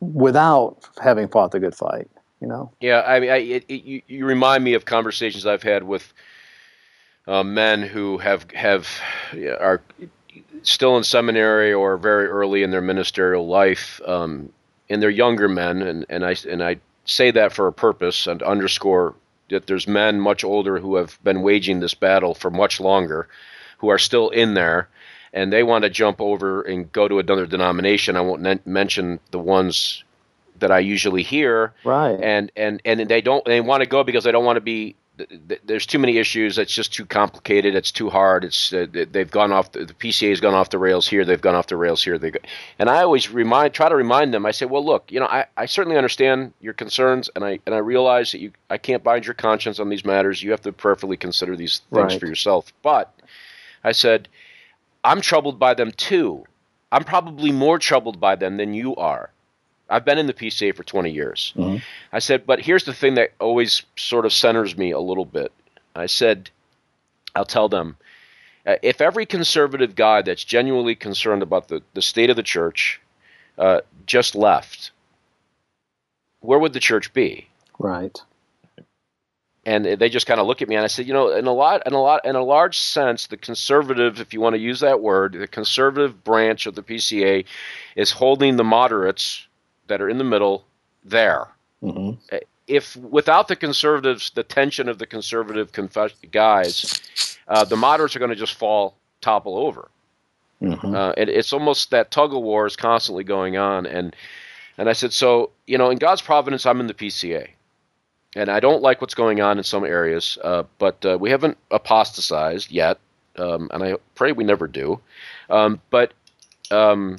Without having fought the good fight you know. Yeah, I mean, I, it, it, you, you remind me of conversations I've had with uh, men who have have are still in seminary or very early in their ministerial life, um, and they're younger men, and, and I and I say that for a purpose and underscore that there's men much older who have been waging this battle for much longer, who are still in there, and they want to jump over and go to another denomination. I won't mention the ones that I usually hear, right? And and and they don't they want to go because they don't want to be there's too many issues. It's just too complicated. It's too hard. It's uh, they've gone off the, the, PCA has gone off the rails here. They've gone off the rails here. They go, and I always remind try to remind them. I say, well, look, you know, I, I certainly understand your concerns, and I and I realize that you I can't bind your conscience on these matters. You have to prayerfully consider these things right. for yourself. But I said, I'm troubled by them too. I'm probably more troubled by them than you are. I've been in the PCA for 20 years. Mm-hmm. I said, but here's the thing that always sort of centers me a little bit. I said, I'll tell them, uh, if every conservative guy that's genuinely concerned about the, the state of the church uh, just left, where would the church be? Right. And they just kind of look at me, and I said, you know, in a lot, in a lot, in a large sense, the conservative, if you want to use that word, the conservative branch of the PCA is holding the moderates that are in the middle there. Mm-hmm. If without the conservatives, the tension of the conservative confess- guys, uh, the moderates are going to just fall topple over. Mm-hmm. Uh, and it's almost that tug of war is constantly going on. And and I said, so you know, in God's providence, I'm in the PCA, and I don't like what's going on in some areas, uh, but uh, we haven't apostatized yet, um, and I pray we never do. Um, but um,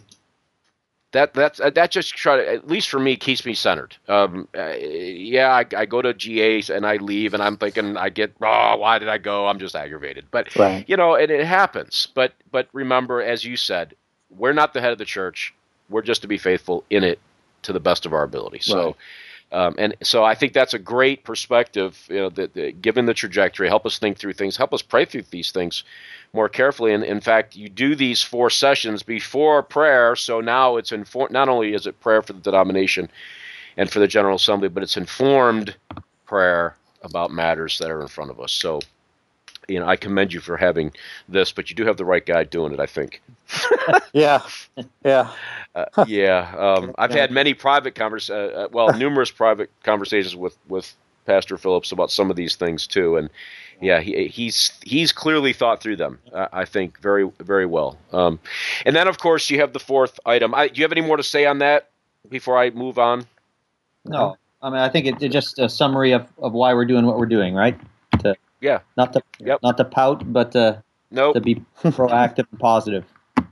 that that's uh, that just try to, at least for me keeps me centered. Um, uh, yeah, I, I, go to GAs and I leave and I'm thinking I get oh why did I go? I'm just aggravated. But right. you know, and it happens. But but remember, as you said, we're not the head of the church. We're just to be faithful in it to the best of our ability. So. Right. Um, and so I think that's a great perspective. You know, that, that given the trajectory, help us think through things, help us pray through these things more carefully. And in fact, you do these four sessions before prayer. So now it's informed. Not only is it prayer for the denomination and for the General Assembly, but it's informed prayer about matters that are in front of us. So, you know, I commend you for having this, but you do have the right guy doing it, I think. yeah, yeah, uh, yeah. Um, I've had many private convers, uh, uh, well, numerous private conversations with with Pastor Phillips about some of these things too, and yeah, he, he's he's clearly thought through them. Uh, I think very very well. Um, and then of course you have the fourth item. I, do you have any more to say on that before I move on? No, I mean I think it's just a summary of, of why we're doing what we're doing, right? Yeah. Not to yep. not to pout, but to, nope. to be proactive and positive.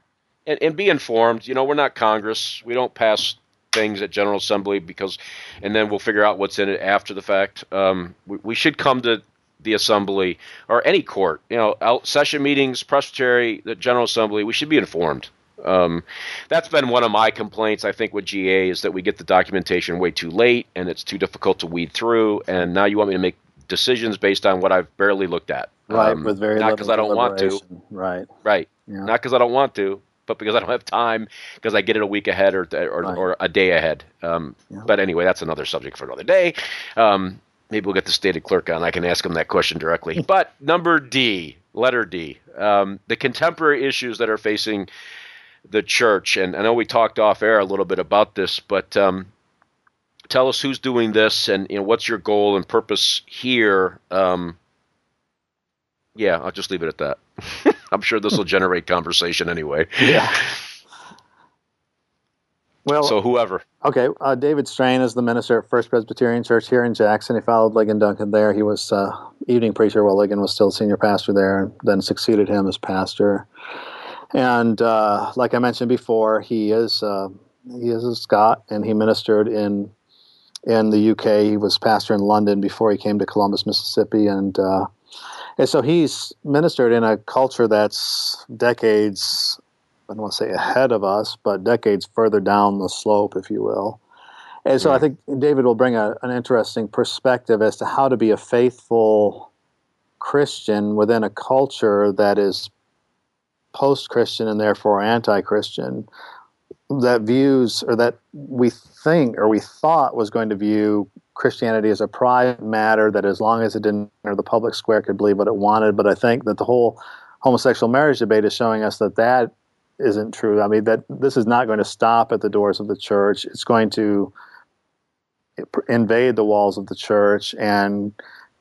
And, and be informed. You know, we're not Congress. We don't pass things at General Assembly because, and then we'll figure out what's in it after the fact. Um, we, we, should come to the assembly or any court, you know, out session meetings, presbytery, the General Assembly, we should be informed. Um, that's been one of my complaints, I think, with GA is that we get the documentation way too late and it's too difficult to weed through. And now you want me to make decisions based on what I've barely looked at. Right, um, with very not because I don't want to. Right. Right. Yeah. Not because I don't want to, but because I don't have time because I get it a week ahead or or, right. or a day ahead. Um, yeah. But anyway, that's another subject for another day. Um, maybe we'll get the stated clerk on. I can ask him that question directly. But number D, letter D, um, the contemporary issues that are facing the church. And I know we talked off air a little bit about this, but um, tell us who's doing this and you know what's your goal and purpose here. Um, yeah, I'll just leave it at that. I'm sure this will generate conversation anyway. Yeah. Well, so whoever. Okay, uh, David Strain is the minister at First Presbyterian Church here in Jackson. He followed Ligon Duncan there. He was uh, evening preacher while Ligon was still senior pastor there, and then succeeded him as pastor. And uh, like I mentioned before, he is uh, he is a Scot, and he ministered in in the UK. He was pastor in London before he came to Columbus, Mississippi, and uh, and so he's ministered in a culture that's decades I don't want to say ahead of us, but decades further down the slope, if you will. And so I think David will bring a, an interesting perspective as to how to be a faithful Christian within a culture that is post Christian and therefore anti Christian, that views or that we think or we thought was going to view Christianity as a private matter that as long as it didn't enter the public square could believe what it wanted. But I think that the whole homosexual marriage debate is showing us that that isn't true. I mean that this is not going to stop at the doors of the church. It's going to invade the walls of the church and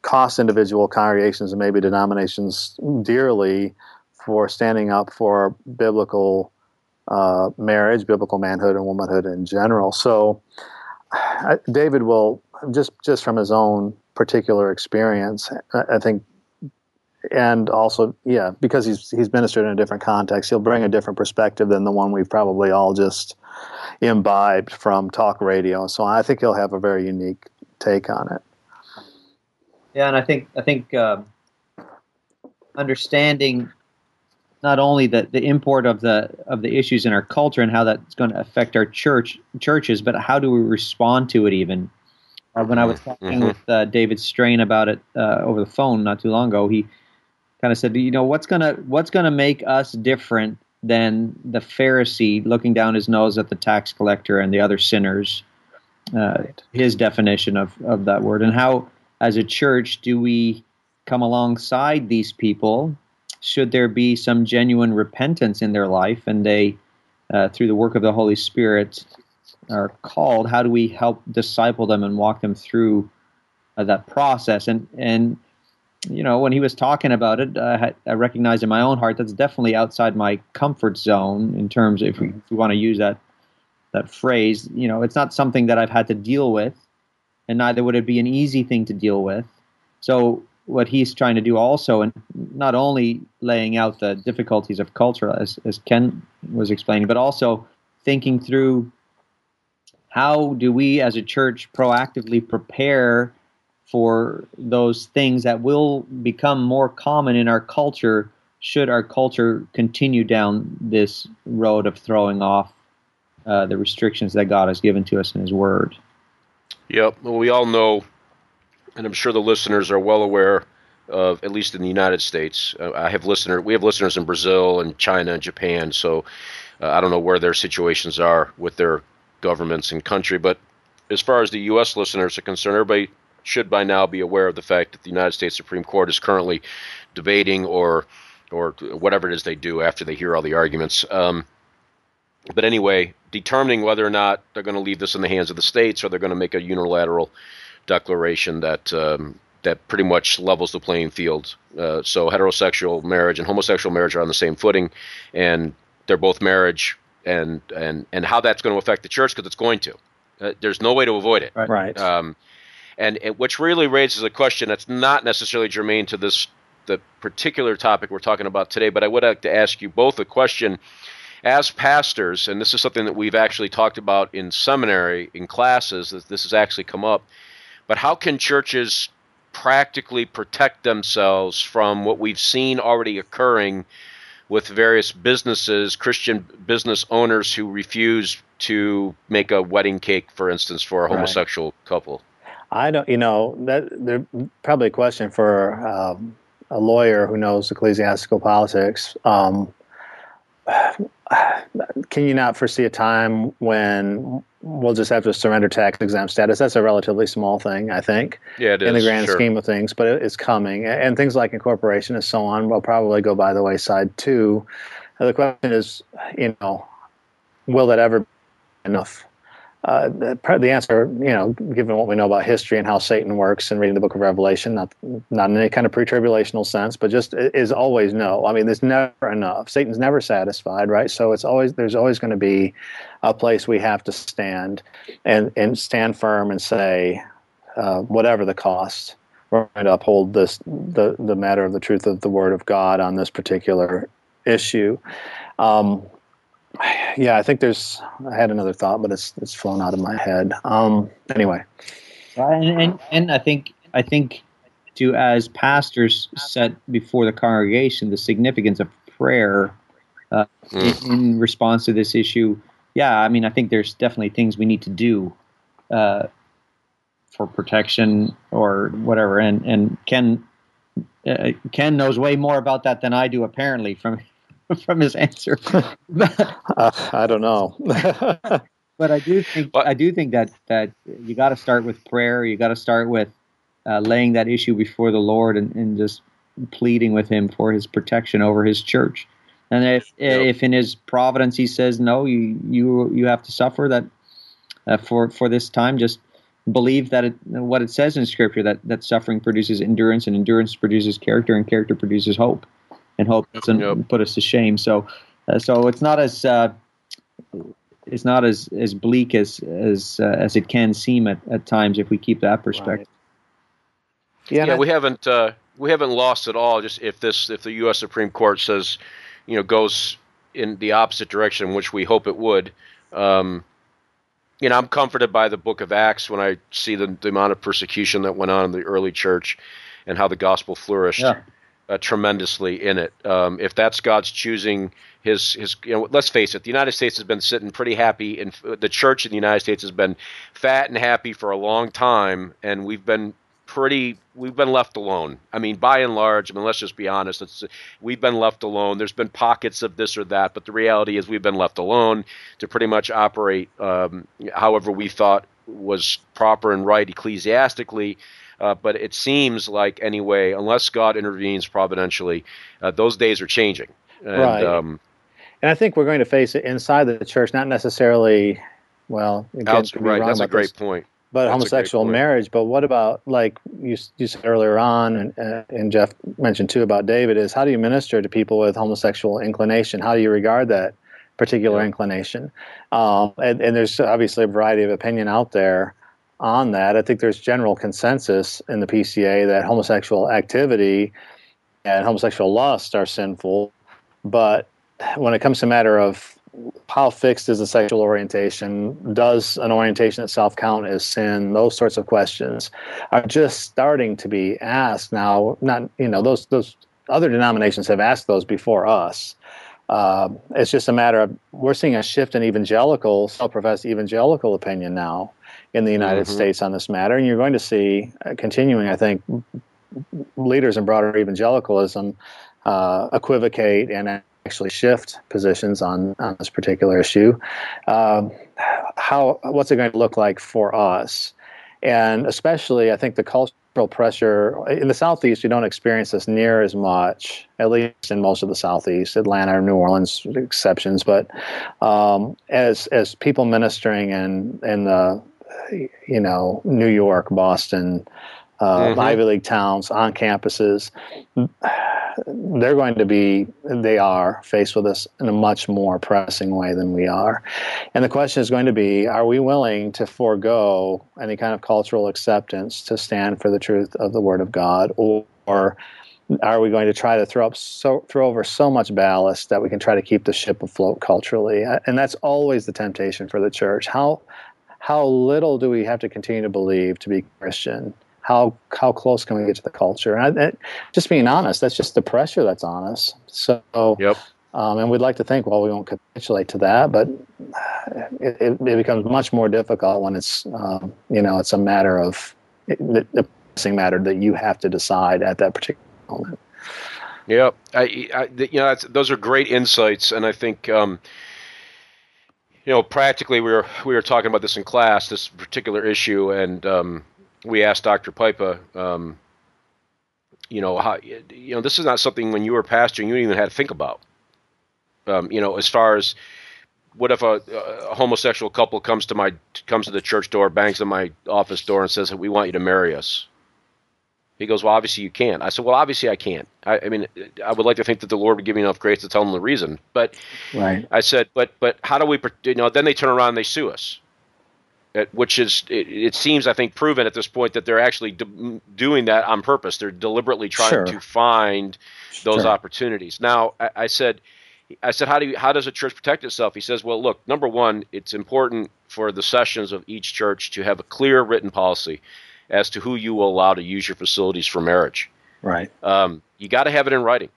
cost individual congregations and maybe denominations dearly for standing up for biblical uh, marriage, biblical manhood and womanhood in general. So David will just just from his own particular experience, I, I think and also yeah because he's he's ministered in a different context he'll bring a different perspective than the one we've probably all just imbibed from talk radio so i think he'll have a very unique take on it yeah and i think i think uh, understanding not only the, the import of the of the issues in our culture and how that's going to affect our church churches but how do we respond to it even uh, when i was mm-hmm. talking mm-hmm. with uh, david strain about it uh, over the phone not too long ago he kind of said, you know, what's gonna what's gonna make us different than the Pharisee looking down his nose at the tax collector and the other sinners? Uh, his definition of of that word, and how, as a church, do we come alongside these people? Should there be some genuine repentance in their life, and they, uh, through the work of the Holy Spirit, are called? How do we help disciple them and walk them through uh, that process? And and you know, when he was talking about it, I recognized in my own heart that's definitely outside my comfort zone in terms if we, if we want to use that that phrase. You know, it's not something that I've had to deal with, and neither would it be an easy thing to deal with. So what he's trying to do also, and not only laying out the difficulties of culture as, as Ken was explaining, but also thinking through how do we as a church proactively prepare for those things that will become more common in our culture should our culture continue down this road of throwing off uh, the restrictions that God has given to us in His Word. Yep. Well, we all know, and I'm sure the listeners are well aware of, at least in the United States. Uh, I have listener, we have listeners in Brazil and China and Japan. So uh, I don't know where their situations are with their governments and country, but as far as the U.S. listeners are concerned, everybody should by now be aware of the fact that the United States Supreme Court is currently debating or or whatever it is they do after they hear all the arguments. Um, but anyway, determining whether or not they're going to leave this in the hands of the states or they're going to make a unilateral declaration that um, that pretty much levels the playing field. Uh, so heterosexual marriage and homosexual marriage are on the same footing, and they're both marriage. And and and how that's going to affect the church because it's going to. Uh, there's no way to avoid it. Right. Um, and it, which really raises a question that's not necessarily germane to this the particular topic we're talking about today. But I would like to ask you both a question. As pastors, and this is something that we've actually talked about in seminary in classes, this has actually come up. But how can churches practically protect themselves from what we've seen already occurring with various businesses, Christian business owners who refuse to make a wedding cake, for instance, for a homosexual right. couple? I don't, you know, that there's probably a question for um, a lawyer who knows ecclesiastical politics. Um, can you not foresee a time when we'll just have to surrender tax exempt status? That's a relatively small thing, I think, yeah, in the grand sure. scheme of things, but it's coming. And things like incorporation and so on will probably go by the wayside too. The question is, you know, will that ever be enough? Uh, the answer, you know, given what we know about history and how Satan works and reading the book of Revelation, not not in any kind of pre-tribulational sense, but just is always no. I mean, there's never enough. Satan's never satisfied, right? So it's always there's always going to be a place we have to stand and and stand firm and say, uh, whatever the cost, we're going to uphold this the the matter of the truth of the Word of God on this particular issue. Um, yeah, I think there's. I had another thought, but it's it's flown out of my head. Um, anyway, and, and and I think I think to as pastors set before the congregation the significance of prayer uh, mm. in, in, response to this issue. Yeah, I mean, I think there's definitely things we need to do uh, for protection or whatever. And and Ken uh, Ken knows way more about that than I do, apparently, from from his answer. uh, I don't know. but I do think I do think that that you got to start with prayer. You got to start with uh, laying that issue before the Lord and, and just pleading with Him for His protection over His church. And if yep. if in His providence He says no, you you you have to suffer that uh, for for this time. Just believe that it, what it says in Scripture that that suffering produces endurance, and endurance produces character, and character produces hope, and hope doesn't yep. put us to shame. So, uh, so it's not as uh, it's not as, as bleak as as uh, as it can seem at, at times if we keep that perspective. Right. Yeah, yeah we haven't uh, we haven't lost at all. Just if this if the U.S. Supreme Court says, you know, goes in the opposite direction, which we hope it would. Um, you know, I'm comforted by the Book of Acts when I see the, the amount of persecution that went on in the early church, and how the gospel flourished. Yeah uh, tremendously in it. Um, if that's God's choosing, his his you know, let's face it, the United States has been sitting pretty happy, and the church in the United States has been fat and happy for a long time, and we've been pretty we've been left alone. I mean, by and large, I mean, let's just be honest. It's, we've been left alone. There's been pockets of this or that, but the reality is we've been left alone to pretty much operate um, however we thought was proper and right ecclesiastically. Uh, but it seems like anyway, unless God intervenes providentially, uh, those days are changing. And, right. Um, and I think we're going to face it inside the church, not necessarily. Well, again, right. That's a great this, point. But That's homosexual marriage. But what about like you you said earlier on, and, uh, and Jeff mentioned too about David is how do you minister to people with homosexual inclination? How do you regard that particular inclination? Um, and, and there's obviously a variety of opinion out there on that. I think there's general consensus in the PCA that homosexual activity and homosexual lust are sinful, but when it comes to matter of how fixed is the sexual orientation? Does an orientation itself count as sin? Those sorts of questions are just starting to be asked now. Not you know those those other denominations have asked those before us. Uh, it's just a matter of we're seeing a shift in evangelical, self-professed evangelical opinion now in the United mm-hmm. States on this matter, and you're going to see uh, continuing, I think, leaders in broader evangelicalism uh, equivocate and actually shift positions on, on this particular issue. Um, how what's it going to look like for us? And especially, I think the cultural pressure in the southeast, you don't experience this near as much, at least in most of the southeast, Atlanta or New Orleans exceptions. But um, as as people ministering in in the you know, New York, Boston, uh, mm-hmm. Ivy League towns on campuses, they're going to be, they are faced with this in a much more pressing way than we are. And the question is going to be are we willing to forego any kind of cultural acceptance to stand for the truth of the Word of God? Or, or are we going to try to throw up so throw over so much ballast that we can try to keep the ship afloat culturally and that's always the temptation for the church how how little do we have to continue to believe to be Christian? How how close can we get to the culture? And, I, just being honest, that's just the pressure that's on us. So, yep. Um, and we'd like to think, well, we won't capitulate to that, but it, it, it becomes much more difficult when it's, um, you know, it's a matter of the, the pressing matter that you have to decide at that particular moment. Yeah, I, I you know, those are great insights, and I think um, you know, practically we were we were talking about this in class, this particular issue, and um, we asked Dr. Pipa, um, you know, how you know this is not something when you were pastoring you even had to think about. Um, you know, as far as what if a, a, homosexual couple comes to my comes to the church door, bangs on my office door, and says, "We want you to marry us." He goes, Well, obviously you can't. I said, Well, obviously I can't. I, I, mean, I would like to think that the Lord would give me enough grace to tell them the reason. But right. I said, But but how do we, you know, then they turn around and they sue us, uh, which is, it, it seems, I think, proven at this point that they're actually de- doing that on purpose. They're deliberately trying sure. to find those sure. opportunities. Now, I, I said, I said, how do you, how does a church protect itself? He says, well, look, number one, it's important for the sessions of each church to have a clear written policy as to who you will allow to use your facilities for marriage. Right. Um, you got to have it in writing,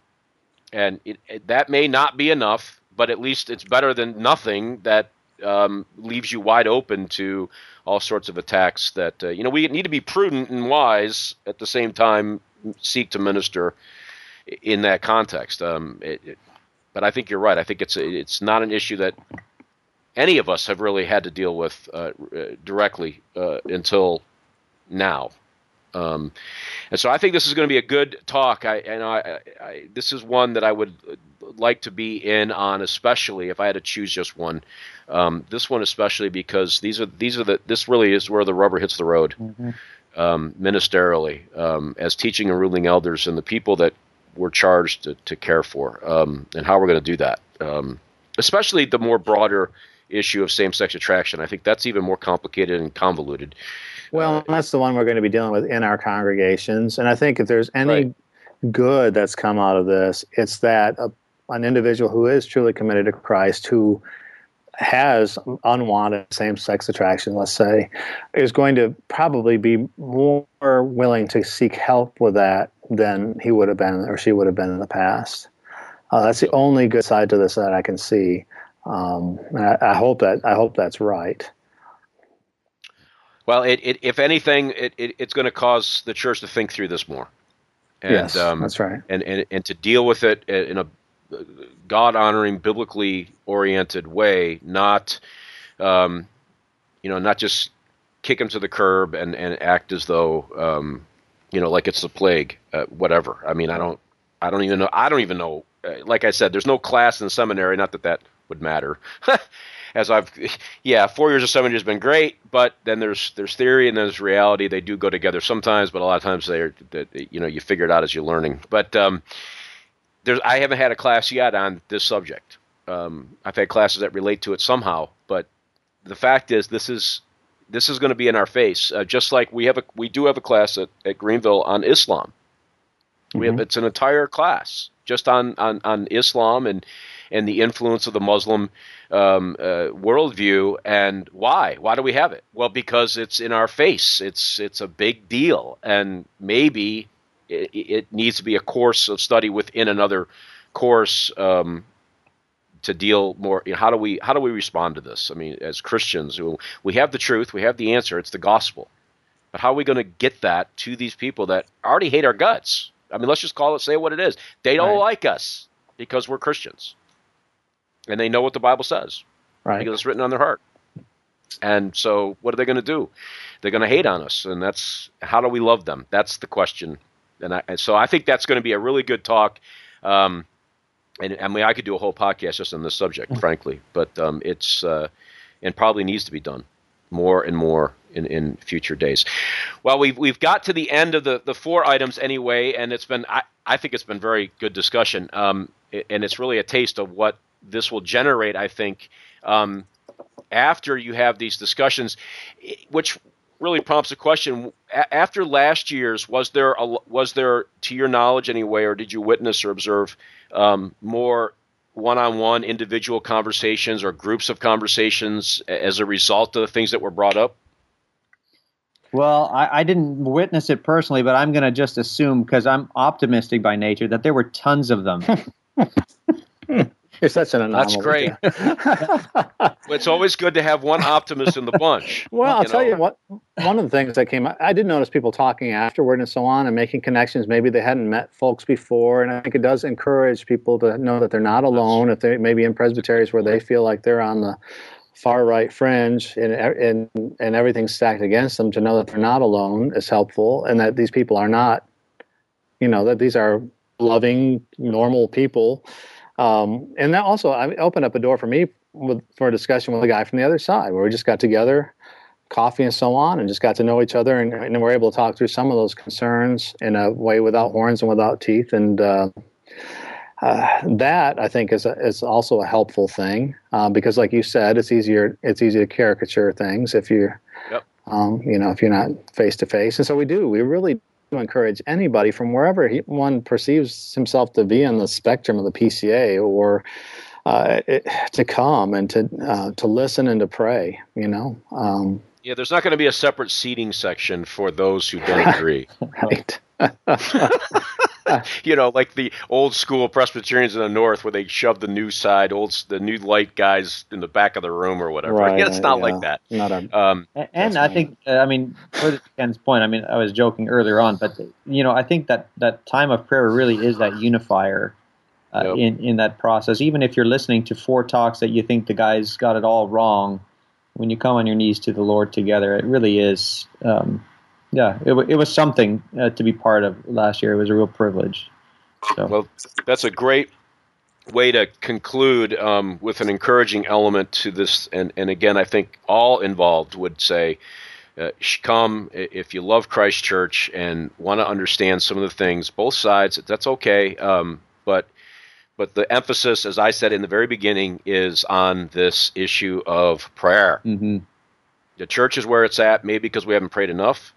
and it, it, that may not be enough, but at least it's better than nothing that um, leaves you wide open to all sorts of attacks. That uh, you know we need to be prudent and wise at the same time. Seek to minister in that context. Um, it, but I think you're right. I think it's it's not an issue that any of us have really had to deal with uh, directly uh, until now. Um, and so I think this is going to be a good talk. I, and I, I, this is one that I would would like to be in on, especially if I had to choose just one. Um, this one especially because these are these are the this really is where the rubber hits the road, mm-hmm. um, ministerially, um, as teaching and ruling elders and the people that we're charged to, to care for, um, and how we're going to do that. Um, especially the more broader issue of same-sex attraction. I think that's even more complicated and convoluted. Well, uh, that's the one we're going to be dealing with in our congregations, and I think if there's any right. good that's come out of this, it's that a, an individual who is truly committed to Christ, who has unwanted same-sex attraction, let's say, is going to probably be more willing to seek help with that than he would have been or she would have been in the past. Uh, that's the only good side to this that I can see. Um, I, I, hope that I hope that's right. Well, it, it, if anything, it, it's going to cause the church to think through this more. And, yes, um, that's right. And, and and to deal with it in a God honoring, biblically oriented way, not, um, you know, not just kick them to the curb and, and act as though, um, you know, like it's the plague, uh, whatever. I mean, I don't, I don't even know. I don't even know. Uh, like I said, there's no class in seminary. Not that that would matter. As I've, yeah, four years of seminary has been great, but then there's there's theory and there's reality. They do go together sometimes, but a lot of times they're, that you know, you figure it out as you're learning. But um, there's, I haven't had a class yet on this subject. Um, I've had classes that relate to it somehow, but the fact is, this is this is going to be in our face. Uh, just like we have a we do have a class at, at Greenville on Islam. Mm-hmm. We have mm-hmm. it's an entire class just on, on, on Islam and and the influence of the Muslim um, uh, worldview. And why? Why do we have it? Well, because it's in our face. It's it's a big deal, and maybe it, it needs to be a course of study within another course. Um, to deal more you know, how do we how do we respond to this i mean as christians we have the truth we have the answer it's the gospel but how are we going to get that to these people that already hate our guts I mean, let's just call it, say what it is. They don't right. like us because we're Christians, and they know what the Bible says, right? Because it's written on their heart. And so, what are they going to do? They're going to hate on us, and that's how do we love them? That's the question. And, I, and so, I think that's going to be a really good talk. Um, and I mean, I could do a whole podcast just on this subject, mm. frankly, but um, it's uh, and probably needs to be done more and more in, in future days. Well, we've we've got to the end of the, the four items anyway, and it's been I, I think it's been very good discussion, um, and it's really a taste of what this will generate. I think um, after you have these discussions, which really prompts a question: after last year's, was there a, was there, to your knowledge anyway, or did you witness or observe um, more one-on-one individual conversations or groups of conversations as a result of the things that were brought up? Well, I, I didn't witness it personally, but I'm going to just assume because I'm optimistic by nature that there were tons of them. You're such an anomaly. That's great. it's always good to have one optimist in the bunch. Well, I'll you tell know? you what. One of the things that came, I did notice people talking afterward and so on, and making connections. Maybe they hadn't met folks before, and I think it does encourage people to know that they're not alone. If they maybe in presbyteries where they feel like they're on the far right fringe and, and and everything's stacked against them, to know that they're not alone is helpful, and that these people are not, you know, that these are loving, normal people um, and that also I opened up a door for me with, for a discussion with a guy from the other side where we just got together, coffee and so on, and just got to know each other, and, and we're able to talk through some of those concerns in a way without horns and without teeth, and uh, uh, that I think is a, is also a helpful thing uh, because, like you said, it's easier it's easy to caricature things if you, yep. um, you know, if you're not face to face, and so we do. We really to encourage anybody from wherever he, one perceives himself to be in the spectrum of the PCA or uh, it, to come and to uh, to listen and to pray. You know. Um, yeah, there's not going to be a separate seating section for those who don't agree. right. you know, like the old school Presbyterians in the North, where they shove the new side, old the new light guys in the back of the room or whatever. Right, it's not yeah. like that. Not a, um, and I think, uh, I mean, for Ken's point, I mean, I was joking earlier on, but you know, I think that that time of prayer really is that unifier. Uh, yep. in, in that process, even if you're listening to four talks that you think the guys got it all wrong, when you come on your knees to the Lord together, it really is um, yeah, it, it was something uh, to be part of last year. It was a real privilege. So. Well, that's a great way to conclude um, with an encouraging element to this, and, and again, I think all involved would say, uh, come if you love Christ Church and want to understand some of the things, both sides. That's okay, um, but but the emphasis, as I said in the very beginning, is on this issue of prayer. Mm-hmm. The church is where it's at, maybe because we haven't prayed enough,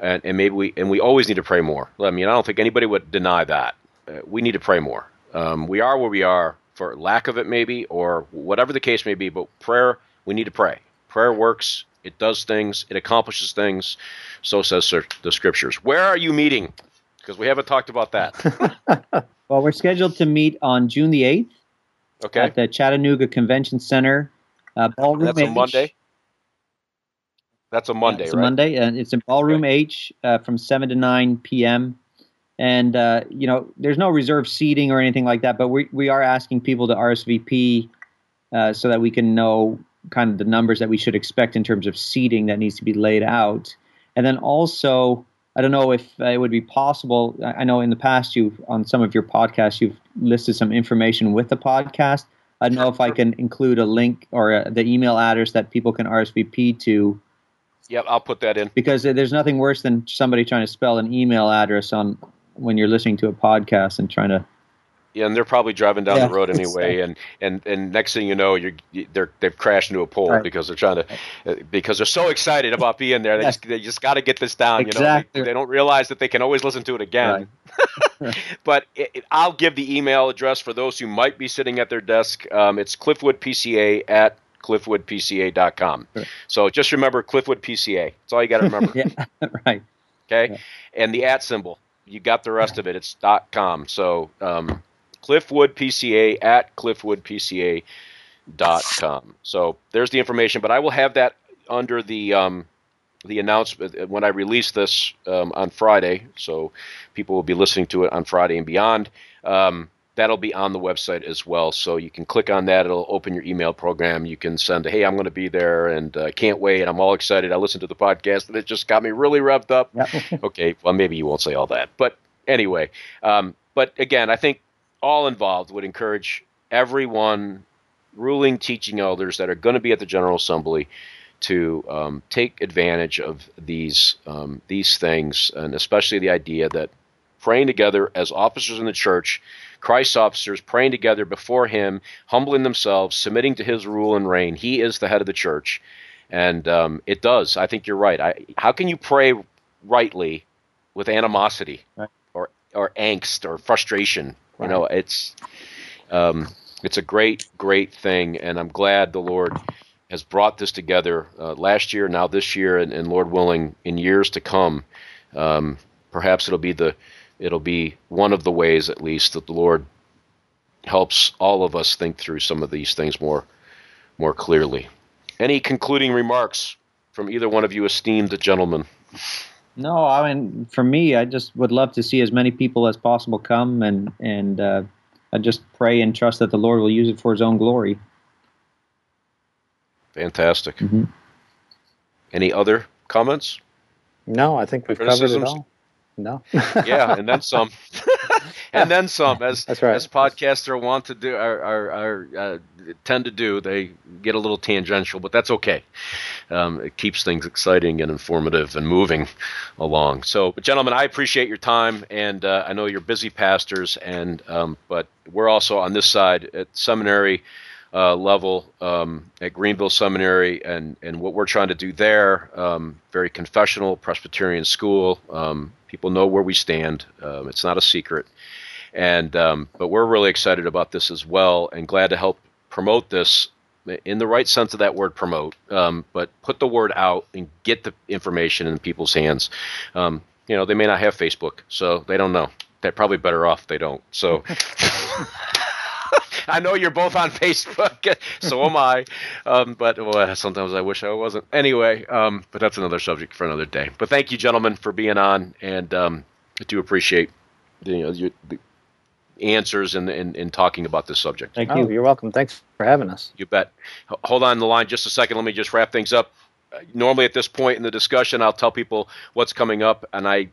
and, and maybe we and we always need to pray more. I mean, I don't think anybody would deny that. Uh, we need to pray more. Um, we are where we are for lack of it, maybe, or whatever the case may be. But prayer, we need to pray. Prayer works. It does things. It accomplishes things. So says the scriptures. Where are you meeting? Because we haven't talked about that. well, we're scheduled to meet on June the eighth. Okay. At the Chattanooga Convention Center, uh, ballroom. That's H. a Monday. That's a Monday, it's right? a Monday, and it's in Ballroom okay. H uh, from seven to nine p.m. And uh, you know, there's no reserved seating or anything like that, but we we are asking people to RSVP uh, so that we can know kind of the numbers that we should expect in terms of seating that needs to be laid out. And then also, I don't know if it would be possible. I know in the past you've on some of your podcasts you've listed some information with the podcast. I don't know if I can include a link or a, the email address that people can RSVP to. Yep, I'll put that in. Because there's nothing worse than somebody trying to spell an email address on when you're listening to a podcast and trying to yeah, and they're probably driving down yeah, the road anyway, and, and and next thing you know, you're they're they've crashed into a pole right. because they're trying to uh, because they're so excited about being there. They just they just got to get this down. Exactly. You know, they, they, don't realize that they can always listen to it again. Right. but it, it, I'll give the email address for those who might be sitting at their desk. Um, it's cliffwoodpca at cliffwoodpca.com. Sure. So just remember CliffwoodPCA. That's all you got to remember. yeah, right. Okay, yeah. and the at symbol you got the rest of it. It's dot .com. So um, Cliffwood PCA at CliffwoodPCA.com. So there's the information, but I will have that under the um, the announcement when I release this um, on Friday. So people will be listening to it on Friday and beyond. Um, that'll be on the website as well. So you can click on that. It'll open your email program. You can send, hey, I'm going to be there and I uh, can't wait. I'm all excited. I listened to the podcast and it just got me really revved up. okay, well, maybe you won't say all that. But anyway, um, but again, I think all involved would encourage everyone, ruling, teaching elders that are going to be at the General Assembly to um, take advantage of these um, these things, and especially the idea that praying together as officers in the church Christ's officers praying together before him, humbling themselves, submitting to his rule and reign. He is the head of the church. And um, it does. I think you're right. I, how can you pray rightly with animosity right. or, or angst or frustration? Right. You know, it's um, it's a great, great thing, and I'm glad the Lord has brought this together uh, last year, now this year, and, and, Lord willing, in years to come. Um, perhaps it'll be the it'll be one of the ways, at least, that the Lord helps all of us think through some of these things more, more clearly. Any concluding remarks from either one of you esteemed gentlemen? No, I mean, for me, I just would love to see as many people as possible come, and and uh, I just pray and trust that the Lord will use it for His own glory. Fantastic. Mm-hmm. Any other comments? No, I think we've covered it all. No. yeah, and then some, and then some. As That's right. as podcasts are want to do, are, are, are uh, tend to do. They get a little tangential, but that's okay. Um, it keeps things exciting and informative and moving along. So, gentlemen, I appreciate your time, and uh, I know you're busy pastors, and um, but we're also on this side at seminary uh, level um, at Greenville Seminary, and and what we're trying to do there, um, very confessional Presbyterian school. Um, people know where we stand. Um, it's not a secret, and um, but we're really excited about this as well, and glad to help promote this in the right sense of that word promote. Um, but put the word out and get the information in people's hands. you know, they may not have Facebook, so they don't know. They're probably better off they don't. So. I know you're both on Facebook, so am I. Um, but well, sometimes I wish I wasn't. Anyway, um, but that's another subject for another day. But thank you, gentlemen, for being on, and um, I do appreciate you know, your, the answers and in, in, in, talking about this subject. Thank you. Oh, you're welcome. Thanks for having us. You bet. Hold on the line just a second. Let me just wrap things up. Normally, at this point in the discussion, I'll tell people what's coming up, and I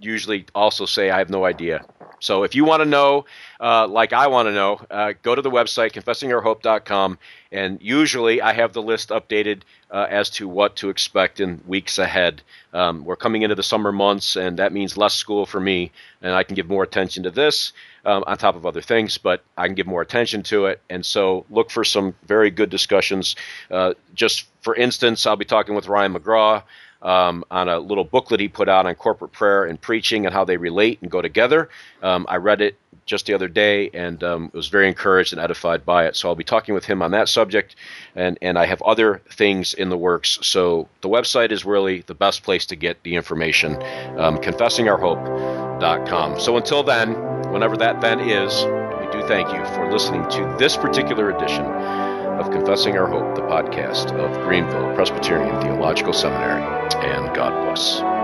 usually also say I have no idea. So if you want to know, uh, like I want to know, uh, go to the website confessingourhope.com, and usually I have the list updated uh, as to what to expect in weeks ahead. Um, we're coming into the summer months, and that means less school for me, and I can give more attention to this um, on top of other things, but I can give more attention to it. And so look for some very good discussions. Uh, just for instance, I'll be talking with Ryan McGraw um, on a little booklet he put out on corporate prayer and preaching and how they relate and go together. Um, I read it just the other day and um, was very encouraged and edified by it. So I'll be talking with him on that subject, and and I have other things in the works. So the website is really the best place to get the information. Um, confessingourhope.com. So until then, whenever that then is, we do thank you for listening to this particular edition of Confessing Our Hope, the podcast of Greenville Presbyterian Theological Seminary. And God bless.